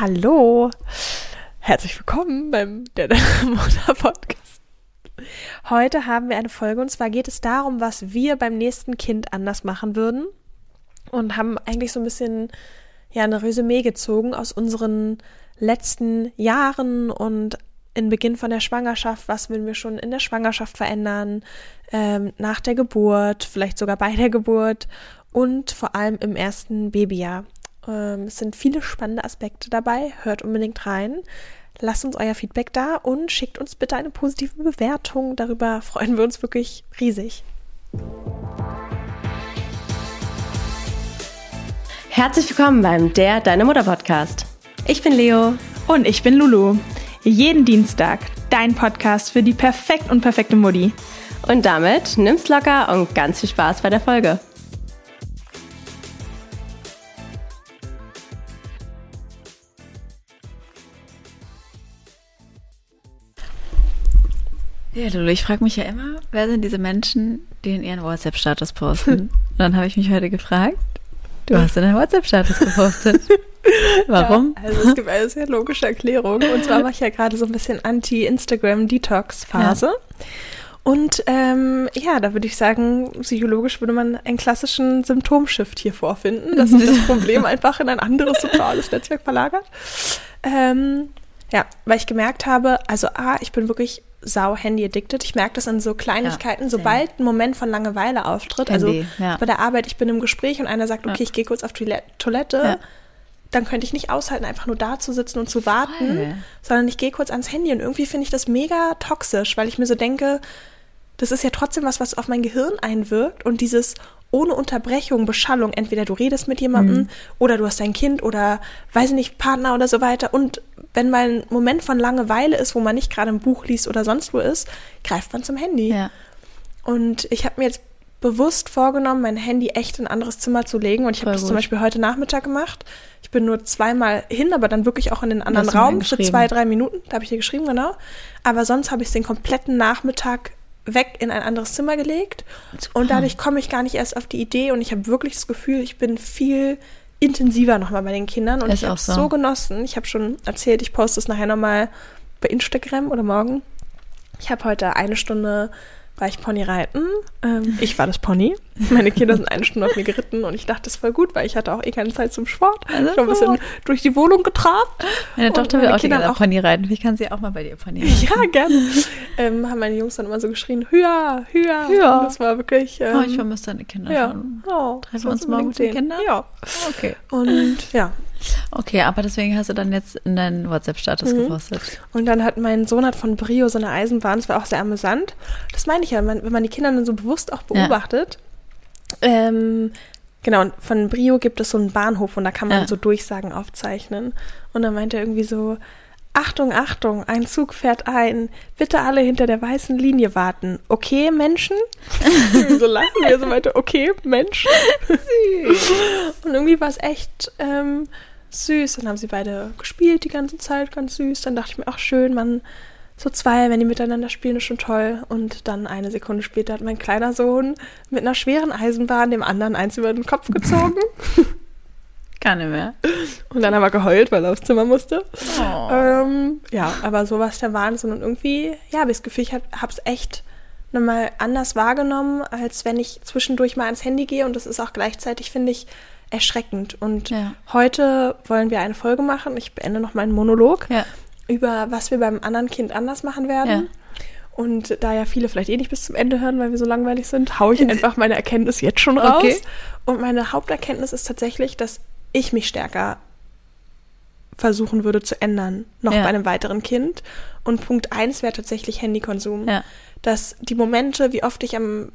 Hallo, herzlich willkommen beim Der Mutter Podcast. Heute haben wir eine Folge und zwar geht es darum, was wir beim nächsten Kind anders machen würden und haben eigentlich so ein bisschen ja eine Resümee gezogen aus unseren letzten Jahren und in Beginn von der Schwangerschaft, was würden wir schon in der Schwangerschaft verändern, ähm, nach der Geburt, vielleicht sogar bei der Geburt und vor allem im ersten Babyjahr. Ähm, es sind viele spannende Aspekte dabei. Hört unbedingt rein. Lasst uns euer Feedback da und schickt uns bitte eine positive Bewertung. Darüber freuen wir uns wirklich riesig. Herzlich willkommen beim Der Deine Mutter Podcast. Ich bin Leo. Und ich bin Lulu. Jeden Dienstag dein Podcast für die perfekt und perfekte Mutti. Und damit nimm's locker und ganz viel Spaß bei der Folge. Ja, Lulu, ich frage mich ja immer, wer sind diese Menschen, die in ihren WhatsApp-Status posten? Und dann habe ich mich heute gefragt, du hast in deinen WhatsApp-Status gepostet. Warum? Ja, also es gibt eine sehr logische Erklärung. Und zwar mache ich ja gerade so ein bisschen Anti-Instagram-Detox-Phase. Ja. Und ähm, ja, da würde ich sagen, psychologisch würde man einen klassischen Symptomshift hier vorfinden, dass sich das Problem einfach in ein anderes soziales Netzwerk verlagert. Ähm, ja, weil ich gemerkt habe, also A, ich bin wirklich sau Handy-addicted. Ich merke das an so Kleinigkeiten, ja, sobald ein Moment von Langeweile auftritt. Also Handy, also ja. bei der Arbeit, ich bin im Gespräch und einer sagt, okay, ja. ich gehe kurz auf die Toilette, dann könnte ich nicht aushalten, einfach nur da zu sitzen und zu warten, Voll. sondern ich gehe kurz ans Handy und irgendwie finde ich das mega toxisch, weil ich mir so denke, das ist ja trotzdem was, was auf mein Gehirn einwirkt und dieses ohne Unterbrechung, Beschallung, entweder du redest mit jemandem mhm. oder du hast ein Kind oder weiß ich nicht, Partner oder so weiter und wenn mal ein Moment von Langeweile ist, wo man nicht gerade ein Buch liest oder sonst wo ist, greift man zum Handy. Ja. Und ich habe mir jetzt bewusst vorgenommen, mein Handy echt in ein anderes Zimmer zu legen. Und ich habe das zum Beispiel heute Nachmittag gemacht. Ich bin nur zweimal hin, aber dann wirklich auch in den anderen Raum für zwei, drei Minuten. Da habe ich dir geschrieben, genau. Aber sonst habe ich es den kompletten Nachmittag weg in ein anderes Zimmer gelegt. Und dadurch komme ich gar nicht erst auf die Idee. Und ich habe wirklich das Gefühl, ich bin viel intensiver nochmal bei den Kindern. Und Ist ich habe so. so genossen. Ich habe schon erzählt, ich poste es nachher nochmal bei Instagram oder morgen. Ich habe heute eine Stunde war ich Pony reiten. Ähm, ich war das Pony. Meine Kinder sind eine Stunde auf mir geritten und ich dachte, das ist voll gut, weil ich hatte auch eh keine Zeit zum Sport. Also ich war ein bisschen durch die Wohnung getrabt. Meine Tochter will auch gerne Pony reiten. Ich kann sie auch mal bei dir Pony reiten. Ja, gerne. ähm, haben meine Jungs dann immer so geschrien, höher, höher. höher. Und das war wirklich. Ähm, oh, ich vermisse deine Kinder ja. schon. Oh, Treffen wir uns morgen mit den Kindern? Ja. Okay. Und ja, Okay, aber deswegen hast du dann jetzt in deinen WhatsApp-Status mhm. gepostet. Und dann hat mein Sohn hat von Brio so eine Eisenbahn, das war auch sehr amüsant. Das meine ich ja, wenn man die Kinder dann so bewusst auch beobachtet. Ja. Ähm, genau, und von Brio gibt es so einen Bahnhof und da kann man ja. so Durchsagen aufzeichnen. Und dann meint er irgendwie so, Achtung, Achtung, ein Zug fährt ein. Bitte alle hinter der weißen Linie warten. Okay, Menschen? so lachen wir so weiter. Okay, Menschen. Süß. Und irgendwie war es echt ähm, süß. Dann haben sie beide gespielt die ganze Zeit, ganz süß. Dann dachte ich mir, ach schön, man, so zwei, wenn die miteinander spielen, ist schon toll. Und dann eine Sekunde später hat mein kleiner Sohn mit einer schweren Eisenbahn dem anderen eins über den Kopf gezogen. Nicht mehr. Und dann haben wir geheult, weil er aufs Zimmer musste. Oh. Ähm, ja, aber so war es der Wahnsinn. Und irgendwie, ja, habe ich das Gefühl, ich habe es echt nochmal anders wahrgenommen, als wenn ich zwischendurch mal ans Handy gehe. Und das ist auch gleichzeitig, finde ich, erschreckend. Und ja. heute wollen wir eine Folge machen. Ich beende noch meinen Monolog ja. über, was wir beim anderen Kind anders machen werden. Ja. Und da ja viele vielleicht eh nicht bis zum Ende hören, weil wir so langweilig sind, haue ich einfach meine Erkenntnis jetzt schon raus. Okay. Und meine Haupterkenntnis ist tatsächlich, dass ich mich stärker versuchen würde zu ändern, noch bei einem weiteren Kind. Und Punkt eins wäre tatsächlich Handykonsum. Ja dass die Momente, wie oft ich am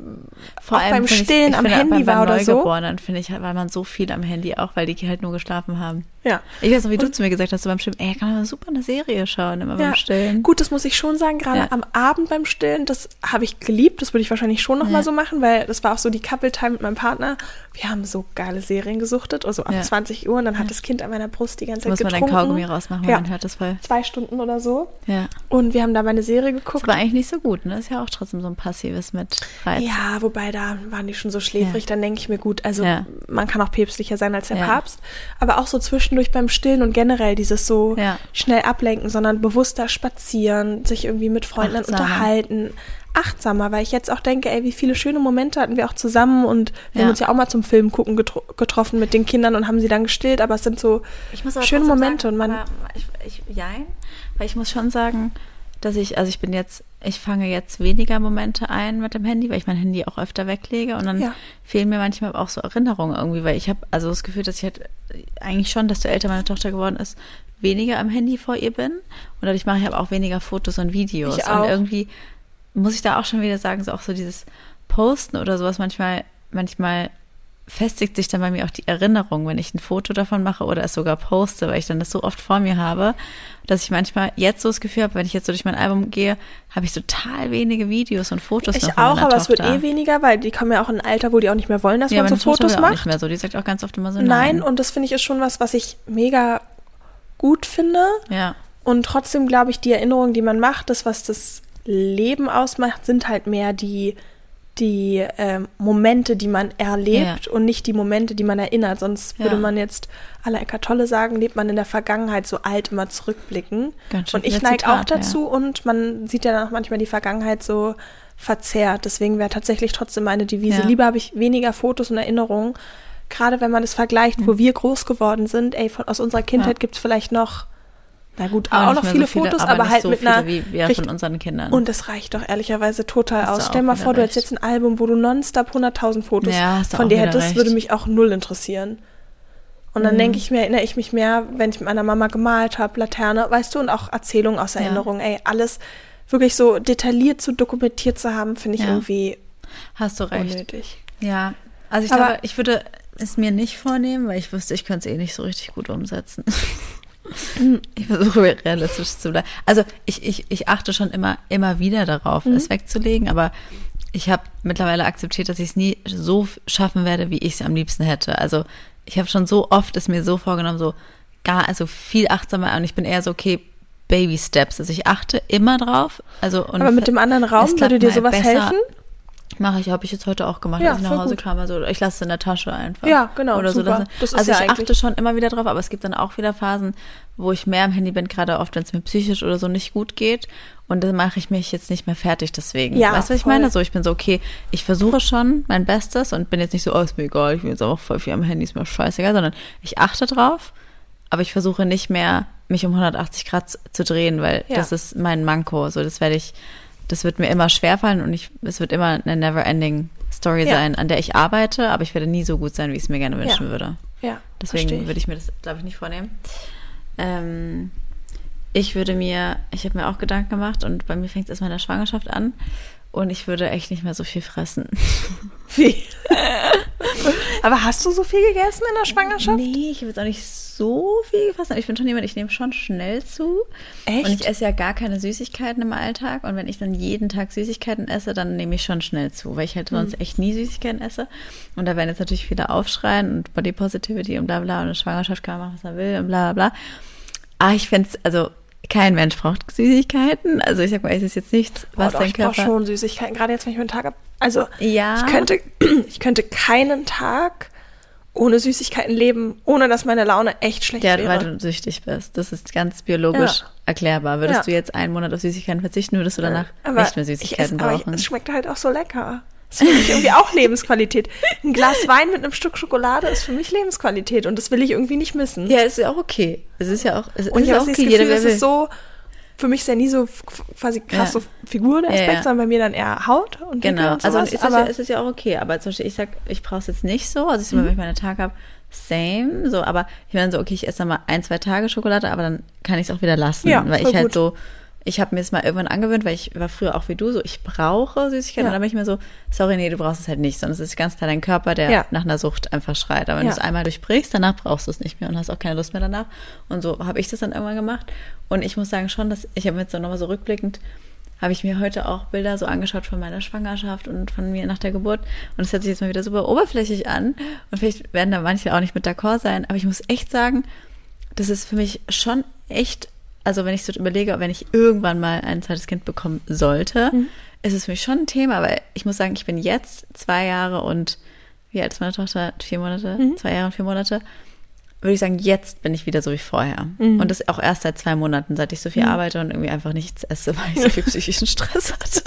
Vor allem beim Stillen ich, ich am Handy bei, war oder so. finde ich, weil man so viel am Handy auch, weil die halt nur geschlafen haben. Ja. Ich weiß noch, wie und, du zu mir gesagt hast, du beim Stillen, ey, kann man super eine Serie schauen, immer ja. beim Stillen. Gut, das muss ich schon sagen, gerade ja. am Abend beim Stillen, das habe ich geliebt, das würde ich wahrscheinlich schon nochmal ja. so machen, weil das war auch so die Couple-Time mit meinem Partner. Wir haben so geile Serien gesuchtet, also ab ja. 20 Uhr und dann hat das Kind an meiner Brust die ganze Zeit muss getrunken. Muss man dann Kaugummi rausmachen, ja. man hört das voll. Zwei Stunden oder so. Ja. Und wir haben da mal eine Serie Das geguckt. war eigentlich nicht so gut, ne? Ist ja auch trotzdem so ein passives mit Reiz. Ja, wobei da waren die schon so schläfrig, dann denke ich mir gut, also man kann auch päpstlicher sein als der. Papst, aber auch so zwischendurch beim Stillen und generell dieses so Ja. schnell ablenken, sondern bewusster spazieren, sich irgendwie mit Freunden Achtsamer. unterhalten, achtsamer, weil ich jetzt auch denke, ey, wie viele schöne Momente hatten wir auch zusammen und wir Ja. haben uns ja auch mal zum Film gucken getro getroffen mit den Kindern und haben sie dann gestillt, aber es sind so schöne Momente sagen, und man ich, ich, jein, weil ich muss schon sagen, dass ich, also ich bin jetzt, ich fange jetzt weniger Momente ein mit dem Handy, weil ich mein Handy auch öfter weglege und dann Ja. fehlen mir manchmal auch so Erinnerungen irgendwie, weil ich habe also das Gefühl, dass ich halt eigentlich schon, desto älter meine Tochter geworden ist, weniger am Handy vor ihr bin und dadurch mache ich aber auch weniger Fotos und Videos Ich auch. und irgendwie muss ich da auch schon wieder sagen, so auch so dieses Posten oder sowas manchmal, manchmal festigt sich dann bei mir auch die Erinnerung, wenn ich ein Foto davon mache oder es sogar poste, weil ich dann das so oft vor mir habe, dass ich manchmal jetzt so das Gefühl habe, wenn ich jetzt so durch mein Album gehe, habe ich total wenige Videos und Fotos ich auch, aber es wird Tochter. eh weniger, weil die kommen ja auch in ein Alter, wo die auch nicht mehr wollen, dass ja, man so Tochter Fotos will auch macht. nicht mehr so. Die sagt auch ganz oft immer so Nein, nein. und das finde ich ist schon was, was ich mega gut finde. ja, Und trotzdem glaube ich, die Erinnerungen, die man macht, das, was das Leben ausmacht, sind halt mehr die, die ähm, Momente, die man erlebt und nicht die Momente, die man erinnert. Sonst würde Ja. man jetzt la Eckart Tolle sagen, lebt man in der Vergangenheit so alt immer zurückblicken. Ganz schön und ich neige auch dazu und man sieht ja auch manchmal die Vergangenheit so verzerrt. Deswegen wäre tatsächlich trotzdem meine Devise. Ja. Lieber habe ich weniger Fotos und Erinnerungen. Gerade wenn man es vergleicht, wo wir groß geworden sind, ey, von, aus unserer Kindheit Ja. gibt es vielleicht noch, na gut, Aber auch, nicht noch viele, so Fotos, aber, nicht halt so mit viele einer wie wir von unseren Kindern. und das reicht doch ehrlicherweise total du aus. auch Stell mal vor, du recht. hättest jetzt ein Album, wo du nonstop 100.000 Fotos Ja, du von auch dir hättest, recht. würde mich auch null interessieren. Und dann Mhm. denke ich mir, erinnere ich mich mehr, wenn ich mit meiner Mama gemalt habe, Laterne, weißt du, und auch Erzählungen aus Ja. Erinnerung, ey, alles wirklich so detailliert zu dokumentiert zu haben, finde ich Ja. irgendwie Hast du recht. unnötig. Ja, also ich Aber- glaube, ich würde es mir nicht vornehmen, weil ich wüsste, ich könnte es eh nicht so richtig gut umsetzen. ich versuche realistisch zu bleiben. Also ich, ich, ich achte schon immer, immer wieder darauf, es wegzulegen, aber ich habe mittlerweile akzeptiert, dass ich es nie so schaffen werde, wie ich es am liebsten hätte. Also ich habe schon so oft es mir so vorgenommen, so gar, also viel achtsamer und ich bin eher so, okay, Baby Steps. Also ich achte immer drauf. Also und Aber mit dem anderen Raum würde dir sowas helfen? Mache ich, habe ich jetzt heute auch gemacht, Ja, als ich nach Hause gut. kam. Also ich lasse es in der Tasche einfach. Ja, genau, Oder so. super. lasse- Das ist also ja ich achte schon immer wieder drauf, aber es gibt dann auch wieder Phasen, wo ich mehr am Handy bin, gerade oft, wenn es mir psychisch oder so nicht gut geht. Und dann mache ich mich jetzt nicht mehr fertig deswegen. Ja, weißt du, was ich meine? So, ich bin so, okay, ich versuche schon mein Bestes und bin jetzt nicht so, oh, ist mir egal, ich bin jetzt auch voll viel am Handy, ist mir scheißegal, sondern ich achte drauf, aber ich versuche nicht mehr, mich um 180 Grad zu- zu drehen, weil Ja. das ist mein Manko. So, das werde ich, das wird mir immer schwerfallen und ich, es wird immer eine never-ending Story Ja. sein, an der ich arbeite, aber ich werde nie so gut sein, wie ich es mir gerne wünschen Ja. würde. Ja, Deswegen würde ich mir das, glaube ich, nicht vornehmen. Ähm, ich würde mir, ich habe mir auch Gedanken gemacht und bei mir fängt es erstmal in der Schwangerschaft an und ich würde echt nicht mehr so viel fressen. Wie? Aber hast du so viel gegessen in der Schwangerschaft? Nee, ich habe jetzt auch nicht so viel aber ich bin schon jemand, ich nehme schon schnell zu. Echt? Und ich esse ja gar keine Süßigkeiten im Alltag. Und wenn ich dann jeden Tag Süßigkeiten esse, dann nehme ich schon schnell zu, weil ich halt Hm. sonst echt nie Süßigkeiten esse. Und da werden jetzt natürlich viele aufschreien und Body Positivity und bla bla und eine Schwangerschaft kann man machen, was man will und bla bla bla. Ah, ich finde es, also kein Mensch braucht Süßigkeiten. Also ich sag mal, es ist jetzt nichts, was doch, dein ich brauche Körper... schon Süßigkeiten, gerade jetzt, wenn ich meinen Tag habe. Also, Ja. ich könnte, ich könnte keinen Tag ohne Süßigkeiten leben, ohne dass meine Laune echt schlecht Ja, wäre. weil du süchtig bist. Das ist ganz biologisch Ja. erklärbar. Würdest Ja. du jetzt einen Monat auf Süßigkeiten verzichten, würdest du danach aber nicht mehr ich Süßigkeiten esse, aber ich, brauchen. es schmeckt halt auch so lecker. Das ist für mich irgendwie auch Lebensqualität. Ein Glas Wein mit einem Stück Schokolade ist für mich Lebensqualität und das will ich irgendwie nicht missen. Ja, ist ja auch okay. Es ist ja auch, es und ist ich ja auch das okay. Gefühl, Jeder, das wer ist will. so, für mich ist ja nie so quasi krass Ja. so Figur der Ja, ja. sondern bei mir dann eher Haut und Genau, und also sowas. es ist, aber ja, es ist ja auch okay, aber zum Beispiel, ich sag, ich brauche es jetzt nicht so, also ich Mhm. wenn ich meine Tage habe, same, so, aber ich meine so, okay, ich esse dann mal ein, zwei Tage Schokolade, aber dann kann ich es auch wieder lassen, Ja, weil ich halt gut. so, ich habe mir es mal irgendwann angewöhnt, weil ich war früher auch wie du, so, ich brauche Süßigkeiten Ja. und dann bin ich mir so, sorry, nee, du brauchst es halt nicht, sondern es ist ganz klar dein Körper, der Ja. nach einer Sucht einfach schreit, aber wenn Ja. du es einmal durchbrichst, danach brauchst du es nicht mehr und hast auch keine Lust mehr danach und so habe ich das dann irgendwann gemacht und ich muss sagen schon, dass ich habe mir jetzt so nochmal so rückblickend habe ich mir heute auch Bilder so angeschaut von meiner Schwangerschaft und von mir nach der Geburt. Und es hört sich jetzt mal wieder super oberflächlich an. Und vielleicht werden da manche auch nicht mit d'accord sein. Aber ich muss echt sagen, das ist für mich schon echt also wenn ich so überlege, wenn ich irgendwann mal ein zweites Kind bekommen sollte, Mhm. ist es für mich schon ein Thema, weil ich muss sagen, ich bin jetzt zwei Jahre und wie alt ist meine Tochter? Vier Monate? Mhm. Zwei Jahre und vier Monate. Würde ich sagen, jetzt bin ich wieder so wie vorher. Mhm. Und das auch erst seit zwei Monaten, seit ich so viel arbeite und irgendwie einfach nichts esse, weil ich so viel psychischen Stress hatte.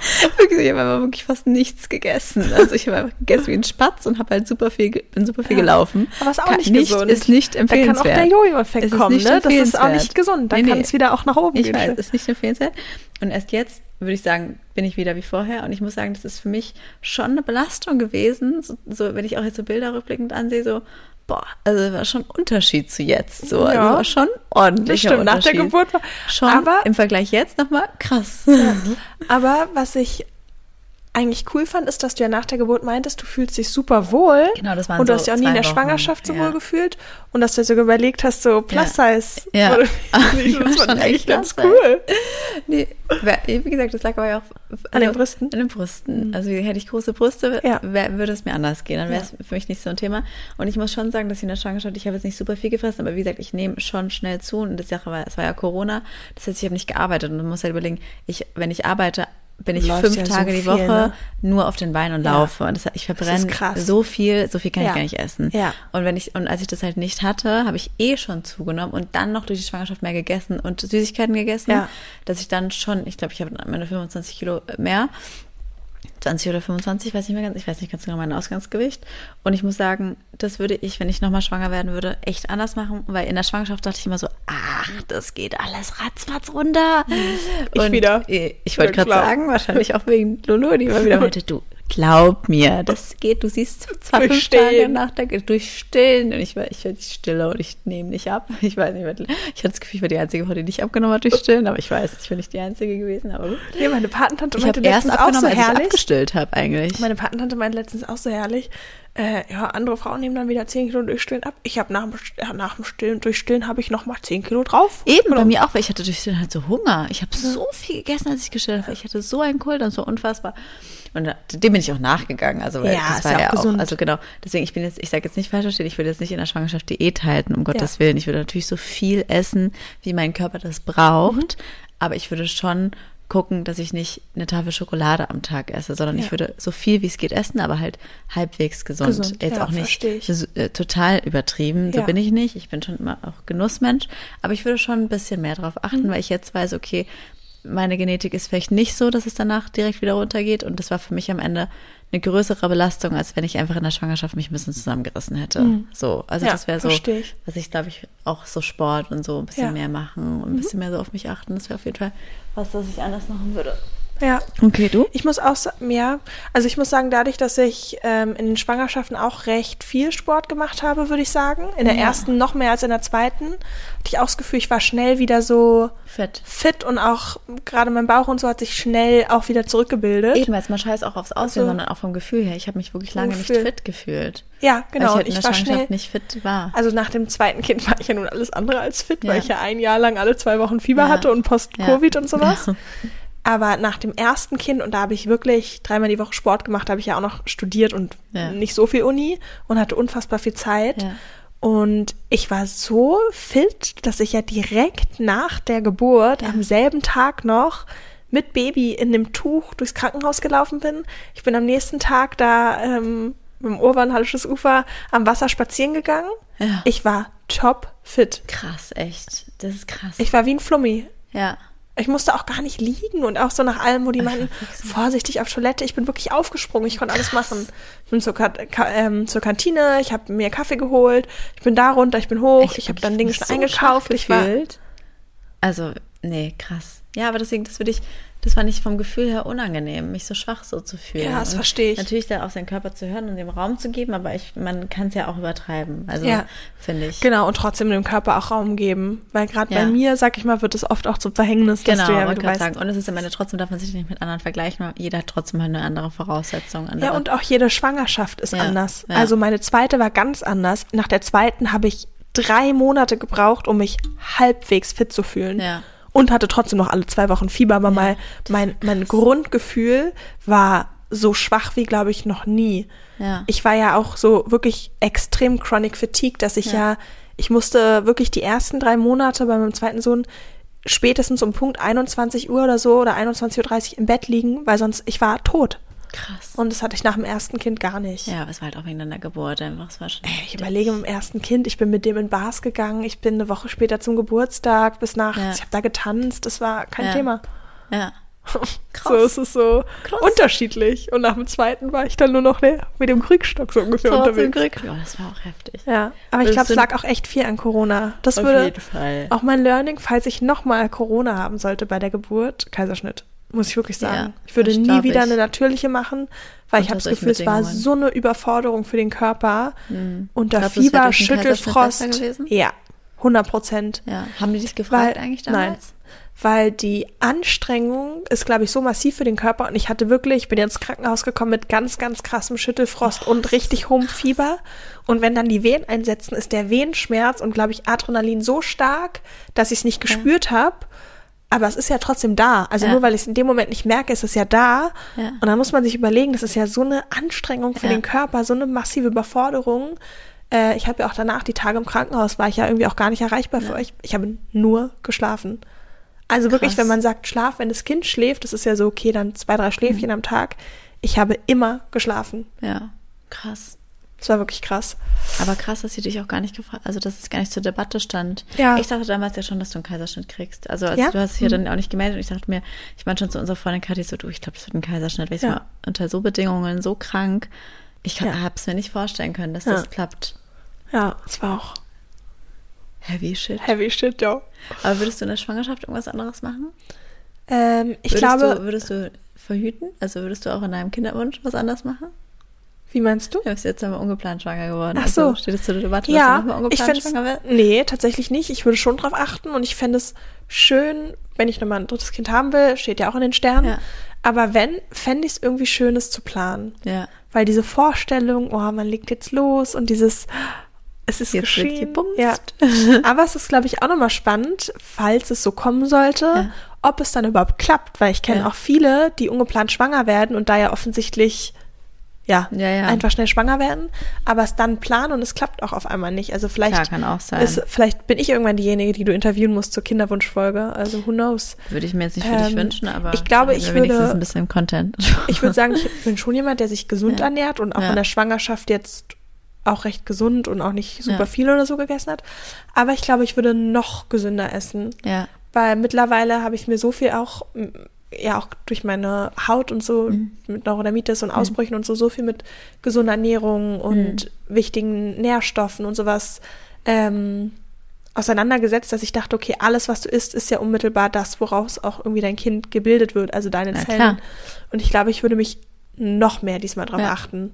wirklich, ich habe einfach wirklich fast nichts gegessen. Also ich habe einfach gegessen wie ein Spatz und habe halt super viel, bin super viel gelaufen. Aber ist auch Kann- nicht gesund. Ist nicht Da kann auch empfehlenswert. der Jojo-Effekt kommen, nicht ne? Das ist auch empfehlenswert. nicht gesund. Da Nee, kann nee. es wieder auch nach oben Ich gehen. weiß, ist nicht empfehlenswert. Und erst jetzt würde ich sagen, bin ich wieder wie vorher. Und ich muss sagen, das ist für mich schon eine Belastung gewesen. So, so wenn ich auch jetzt so Bilder rückblickend ansehe, so, boah, also war schon ein Unterschied zu jetzt. So, also Ja. war schon ordentlich. Stimmt, nach der Geburt war- Schon, aber- im Vergleich jetzt nochmal krass. Aber was ich eigentlich cool fand, ist, dass du ja nach der Geburt meintest, du fühlst dich super wohl. Genau, das waren Und du so hast dich auch nie in der Wochen, Schwangerschaft so ja. wohl gefühlt. Und dass du dir sogar überlegt hast, so Plus Size. Ja. Ich war das ich eigentlich ganz cool. Nee, wie gesagt, das lag aber ja auch An den Brüsten? An den Brüsten. Also hätte ich große Brüste, Ja. wär, würde es mir anders gehen. Dann wäre es für mich nicht so ein Thema. Und ich muss schon sagen, dass ich in der Schwangerschaft, ich habe jetzt nicht super viel gefressen, aber wie gesagt, ich nehme schon schnell zu. Und das war, es war ja Corona. Das heißt, ich habe nicht gearbeitet. Und man muss halt überlegen, ich, wenn ich arbeite, bin ich Läufst fünf ja so Tage die viel, Woche ne? nur auf den Beinen und Ja. laufe. Und das, ich verbrenne so viel, so viel kann Ja. ich gar nicht essen. Ja. Und wenn ich, und als ich das halt nicht hatte, habe ich eh schon zugenommen und dann noch durch die Schwangerschaft mehr gegessen und Süßigkeiten gegessen, dass ich dann schon, ich glaube, ich habe meine 25 Kilo mehr. 20 oder 25, weiß nicht mehr ganz, ich weiß nicht ganz genau mein Ausgangsgewicht. Und ich muss sagen, das würde ich, wenn ich nochmal schwanger werden würde, echt anders machen, weil in der Schwangerschaft dachte ich immer so, ach, das geht alles ratzfatz runter. Ich Und wieder. Ich, ich wollte gerade sagen, wahrscheinlich auch wegen Lulu, die immer wieder meinte, du, glaub mir, das geht, du siehst zwar Durch fünf Tage nach der, durch Stillen. Und ich war, ich werde stiller und ich nehme nicht ab. Ich weiß nicht, ich hatte das Gefühl, ich war die einzige Frau, die nicht abgenommen hat durch Stillen, aber ich weiß, ich bin nicht die einzige gewesen, aber gut. Nee, meine Patentante Ich meinte habe erst letztens auch abgenommen, so als ich herrlich. abgestillt habe eigentlich. Meine Patentante meinte letztens auch so herrlich, äh, ja, andere Frauen nehmen dann wieder 10 Kilo durch Stillen ab. Ich habe nach, dem äh, nach dem Stillen, durch Stillen habe ich nochmal 10 Kilo drauf. Eben, bei mir auch, weil ich hatte durch Stillen halt so Hunger. Ich habe so viel gegessen, als ich gestillt habe. Ich hatte so einen Kohl, das war unfassbar. Und da- dem bin ich auch nachgegangen. Also, weil Ja, das war ja auch ja gesund. also genau. Deswegen, ich bin jetzt, ich sage jetzt nicht falsch verstehen, ich will jetzt nicht in der Schwangerschaft Diät halten, um Gottes Willen. Ich würde natürlich so viel essen, wie mein Körper das braucht. Aber ich würde schon gucken, dass ich nicht eine Tafel Schokolade am Tag esse, sondern ich Ja. würde so viel wie es geht essen, aber halt halbwegs gesund. Gesund, Jetzt ja, auch nicht ich. äh, total übertrieben. So Ja. bin ich nicht. Ich bin schon immer auch Genussmensch. Aber ich würde schon ein bisschen mehr drauf achten, Mhm. weil ich jetzt weiß, okay, meine Genetik ist vielleicht nicht so, dass es danach direkt wieder runtergeht. Und das war für mich am Ende eine größere Belastung, als wenn ich einfach in der Schwangerschaft mich ein bisschen zusammengerissen hätte. So, also Mhm. Das wäre so, ich. was ich glaube ich auch so Sport und so ein bisschen. Mhm. mehr machen und ein bisschen mehr so auf mich achten. Das wäre auf jeden Fall was, das ich anders machen würde. Ja. Okay, du? Ich muss auch sagen, ja, also ich muss sagen, dadurch, dass ich ähm, in den Schwangerschaften auch recht viel Sport gemacht habe, würde ich sagen, in der Ja. ersten noch mehr als in der zweiten, hatte ich auch das Gefühl, ich war schnell wieder so Fett. fit und auch gerade mein Bauch und so hat sich schnell auch wieder zurückgebildet. Eben, jetzt mal scheiß auch aufs Aussehen, Also- sondern auch vom Gefühl her. Ich habe mich wirklich lange nicht Gefühl. fit gefühlt. Ja, genau. Weil ich halt in ich der war Schwangerschaft schnell, nicht fit war. Also nach dem zweiten Kind war ich ja nun alles andere als fit, Ja. weil ich ja ein Jahr lang alle zwei Wochen Fieber Ja. hatte und Post-Covid und sowas. Ja. Aber nach dem ersten Kind, und da habe ich wirklich dreimal die Woche Sport gemacht, habe ich ja auch noch studiert und Ja. nicht so viel Uni und hatte unfassbar viel Zeit. Ja. Und ich war so fit, dass ich ja direkt nach der Geburt am selben Tag noch mit Baby in dem Tuch durchs Krankenhaus gelaufen bin. Ich bin am nächsten Tag da ähm, mit dem Urban Hallisches Ufer am Wasser spazieren gegangen. Ja. Ich war top fit. Krass, echt. Das ist krass. Ich war wie ein Flummi. ja. Ich musste auch gar nicht liegen und auch so nach allem, wo die meinten, vorsichtig auf Toilette. Ich bin wirklich aufgesprungen. Ich konnte alles machen. Ich bin zur, Ka ähm, zur Kantine, ich habe mir Kaffee geholt, ich bin da runter, ich bin hoch, ich, habe dann Dinge schon so eingekauft. Ich war. Also, nee, krass. Ja, aber deswegen, das würde ich, das fand ich vom Gefühl her unangenehm, mich so schwach so zu fühlen. Ja, das Und verstehe ich. Natürlich da auch seinen Körper zu hören und dem Raum zu geben, aber ich, man kann es ja auch übertreiben. Also, Ja. finde ich. genau, und trotzdem dem Körper auch Raum geben. Weil gerade bei Ja. mir, sag ich mal, wird es oft auch zum Verhängnis, dass Genau, du ja, wollte du gerade weißt, sagen. Und es ist am Ende trotzdem, davon sich nicht mit anderen vergleichen, weil jeder hat trotzdem eine andere Voraussetzung. Andere. Ja, und auch jede Schwangerschaft ist Ja, anders. Also meine zweite war ganz anders. Nach der zweiten habe ich drei Monate gebraucht, um mich halbwegs fit zu fühlen. Ja. Und hatte trotzdem noch alle zwei Wochen Fieber, aber mal mein, mein Grundgefühl war so schwach wie, glaube ich, noch nie. Ja. Ich war ja auch so wirklich extrem chronic fatigue, dass ich ja. Ja. Ich musste wirklich die ersten drei Monate bei meinem zweiten Sohn spätestens um Punkt 21 Uhr oder so oder 21.30 Uhr im Bett liegen, weil sonst ich war tot. Krass. Und das hatte ich nach dem ersten Kind gar nicht. ja, aber es war halt auch wegen deiner Geburt einfach. Es war schon Ey, Ich überlege mit dem ersten Kind, ich bin mit dem in Bars gegangen, ich bin eine Woche später zum Geburtstag bis nachts, Ja. ich habe da getanzt, das war kein Ja. Thema. Ja. So ist es so Krass. unterschiedlich. Und nach dem zweiten war ich dann nur noch ne, mit dem Kriegsstock so ungefähr unterwegs. Ja, das war auch heftig. Ja, aber ich Würdest glaube, es lag auch echt viel an Corona. Das Auf würde jeden Fall. auch mein Learning, falls ich nochmal Corona haben sollte bei der Geburt, Kaiserschnitt. Muss ich wirklich sagen. Ja, ich würde nie glaub wieder ich. eine natürliche machen, weil ich Unter habe das Gefühl, es war so eine Überforderung für den Körper. Unter du, es wäre Fieber, Schüttelfrost. Ja, 100 Prozent. Ja. Haben die dich gefragt Weil- eigentlich nein. damals? Weil die Anstrengung ist, glaube ich, so massiv für den Körper. Und ich hatte wirklich, ich bin ins Krankenhaus gekommen mit ganz, ganz krassem Schüttelfrost und richtig hohem Fieber. Und wenn dann die Wehen einsetzen, ist der Wehenschmerz und, glaube ich, Adrenalin so stark, dass ich es nicht gespürt habe. Aber es ist ja trotzdem da. Also Ja. nur weil ich es in dem Moment nicht merke, ist es ja da. Ja. Und dann muss man sich überlegen, das ist ja so eine Anstrengung für Ja. den Körper, so eine massive Überforderung. Äh, ich habe ja auch danach die Tage im Krankenhaus, war ich ja irgendwie auch gar nicht erreichbar für euch. Ich habe nur geschlafen. Also wirklich, Krass. wenn man sagt Schlaf, wenn das Kind schläft, das ist ja so, okay, dann zwei, drei Schläfchen am Tag. Ich habe immer geschlafen. Ja. Krass. Das war wirklich krass. Aber krass, dass sie dich auch gar nicht gefragt, also dass es gar nicht zur Debatte stand. Ja. Ich dachte damals ja schon, dass du einen Kaiserschnitt kriegst. Also, also Ja? du hast dich ja dann auch nicht gemeldet und ich dachte mir, ich meine schon zu unserer Freundin Kathi so, du, ich glaube, das wird ein Kaiserschnitt, weil ich Ja. war unter so Bedingungen so krank. Ich Ja. habe es mir nicht vorstellen können, dass Ja. das klappt. Ja, es war auch Heavy shit. heavy shit, ja. Aber würdest du in der Schwangerschaft irgendwas anderes machen? Ähm, ich würdest glaube, Du, würdest du verhüten? Also würdest du auch in deinem Kinderwunsch was anderes machen? Wie meinst du? Du bist jetzt einmal ungeplant schwanger geworden. Ach so. Also steht es zur Debatte, dass Ja, du nochmal ich ungeplant schwanger wirst? Nee, tatsächlich nicht. Ich würde schon drauf achten und ich fände es schön, wenn ich nochmal ein drittes Kind haben will, steht ja auch in den Sternen. Ja. Aber wenn, fände ich es irgendwie schön, es zu planen. Ja. Weil diese Vorstellung, oh, man legt jetzt los und dieses, es ist Jetzt geschehen. Ja. Aber es ist, glaube ich, auch nochmal spannend, falls es so kommen sollte, Ja. ob es dann überhaupt klappt. Weil ich kenne Ja. auch viele, die ungeplant schwanger werden und da ja offensichtlich ja, Ja, ja. einfach schnell schwanger werden, aber es dann planen und es klappt auch auf einmal nicht. Also vielleicht Klar, kann auch sein. Ist, vielleicht bin ich irgendwann diejenige, die du interviewen musst zur Kinderwunschfolge. Also who knows? Würde ich mir jetzt nicht für dich Ähm, wünschen, aber ich glaube, dann ich würde- ein bisschen Content. Ich würde sagen, ich bin schon jemand, der sich gesund Ja. ernährt und auch in der Schwangerschaft jetzt auch recht gesund und auch nicht super viel oder so gegessen hat. Aber ich glaube, ich würde noch gesünder essen. ja, Weil mittlerweile habe ich mir so viel auch, ja auch durch meine Haut und so, Mhm. mit Neurodermitis und Ausbrüchen und so, so viel mit gesunder Ernährung und Mhm. wichtigen Nährstoffen und sowas ähm, auseinandergesetzt, dass ich dachte, okay, alles, was du isst, ist ja unmittelbar das, woraus auch irgendwie dein Kind gebildet wird, also deine Na Zellen. klar. Und ich glaube, ich würde mich noch mehr diesmal drauf Ja. achten.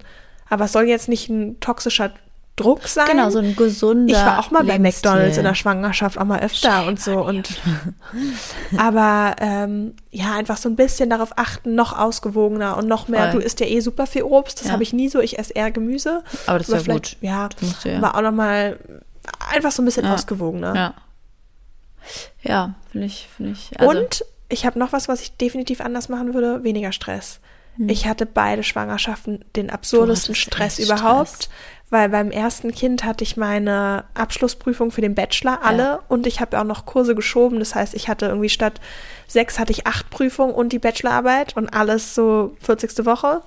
Aber es soll jetzt nicht ein toxischer Druck sein. genau, so ein gesunder Ich war auch mal bei Lebensstil. McDonalds in der Schwangerschaft, auch mal öfter und so. Und aber ähm, ja, einfach so ein bisschen darauf achten, noch ausgewogener und noch mehr. Voll. Du isst ja eh super viel Obst, das Ja. habe ich nie so. Ich esse eher Gemüse. Aber das ist ja gut. Ja, ja. aber auch noch mal einfach so ein bisschen Ja. ausgewogener. Ja. Ja, finde ich, finde ich. Also, und ich habe noch was, was ich definitiv anders machen würde: weniger Stress. Hm. Ich hatte beide Schwangerschaften den absurdesten Stress überhaupt. Stress. Weil beim ersten Kind hatte ich meine Abschlussprüfung für den Bachelor alle Ja. und ich habe auch noch Kurse geschoben. Das heißt, ich hatte irgendwie statt sechs hatte ich acht Prüfungen und die Bachelorarbeit und alles so 40. Woche.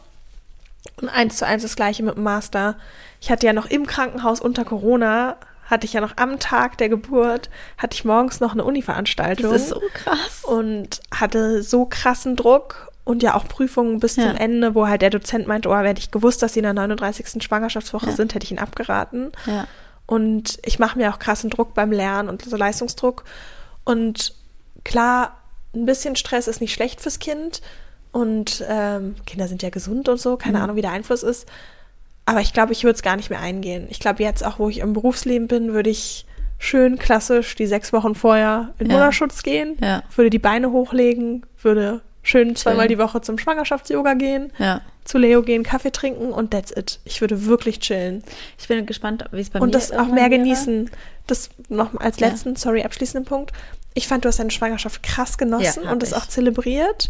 Und eins zu eins das gleiche mit dem Master. Ich hatte ja noch im Krankenhaus unter Corona, hatte ich ja noch am Tag der Geburt, hatte ich morgens noch eine Uni-Veranstaltung das ist so krass. und hatte so krassen Druck und ja auch Prüfungen bis Ja. zum Ende, wo halt der Dozent meinte, oh, hätte ich gewusst, dass sie in der 39. Schwangerschaftswoche Ja. sind, hätte ich ihn abgeraten. Ja. Und ich mache mir auch krassen Druck beim Lernen und so Leistungsdruck. Und klar, ein bisschen Stress ist nicht schlecht fürs Kind. Und ähm, Kinder sind ja gesund und so, keine Mhm. Ahnung, wie der Einfluss ist. Aber ich glaube, ich würde es gar nicht mehr eingehen. Ich glaube, jetzt auch, wo ich im Berufsleben bin, würde ich schön klassisch die sechs Wochen vorher in Ja. Mutterschutz gehen, Ja. würde die Beine hochlegen, würde schön zweimal die Woche zum Schwangerschafts-Yoga gehen, Ja. zu Leo gehen, Kaffee trinken und that's it. Ich würde wirklich chillen. Ich bin gespannt, wie es bei und mir das auch mehr wäre. genießen. Das noch als Ja. letzten, sorry, abschließenden Punkt. Ich fand, du hast deine Schwangerschaft krass genossen Ja, und das auch zelebriert.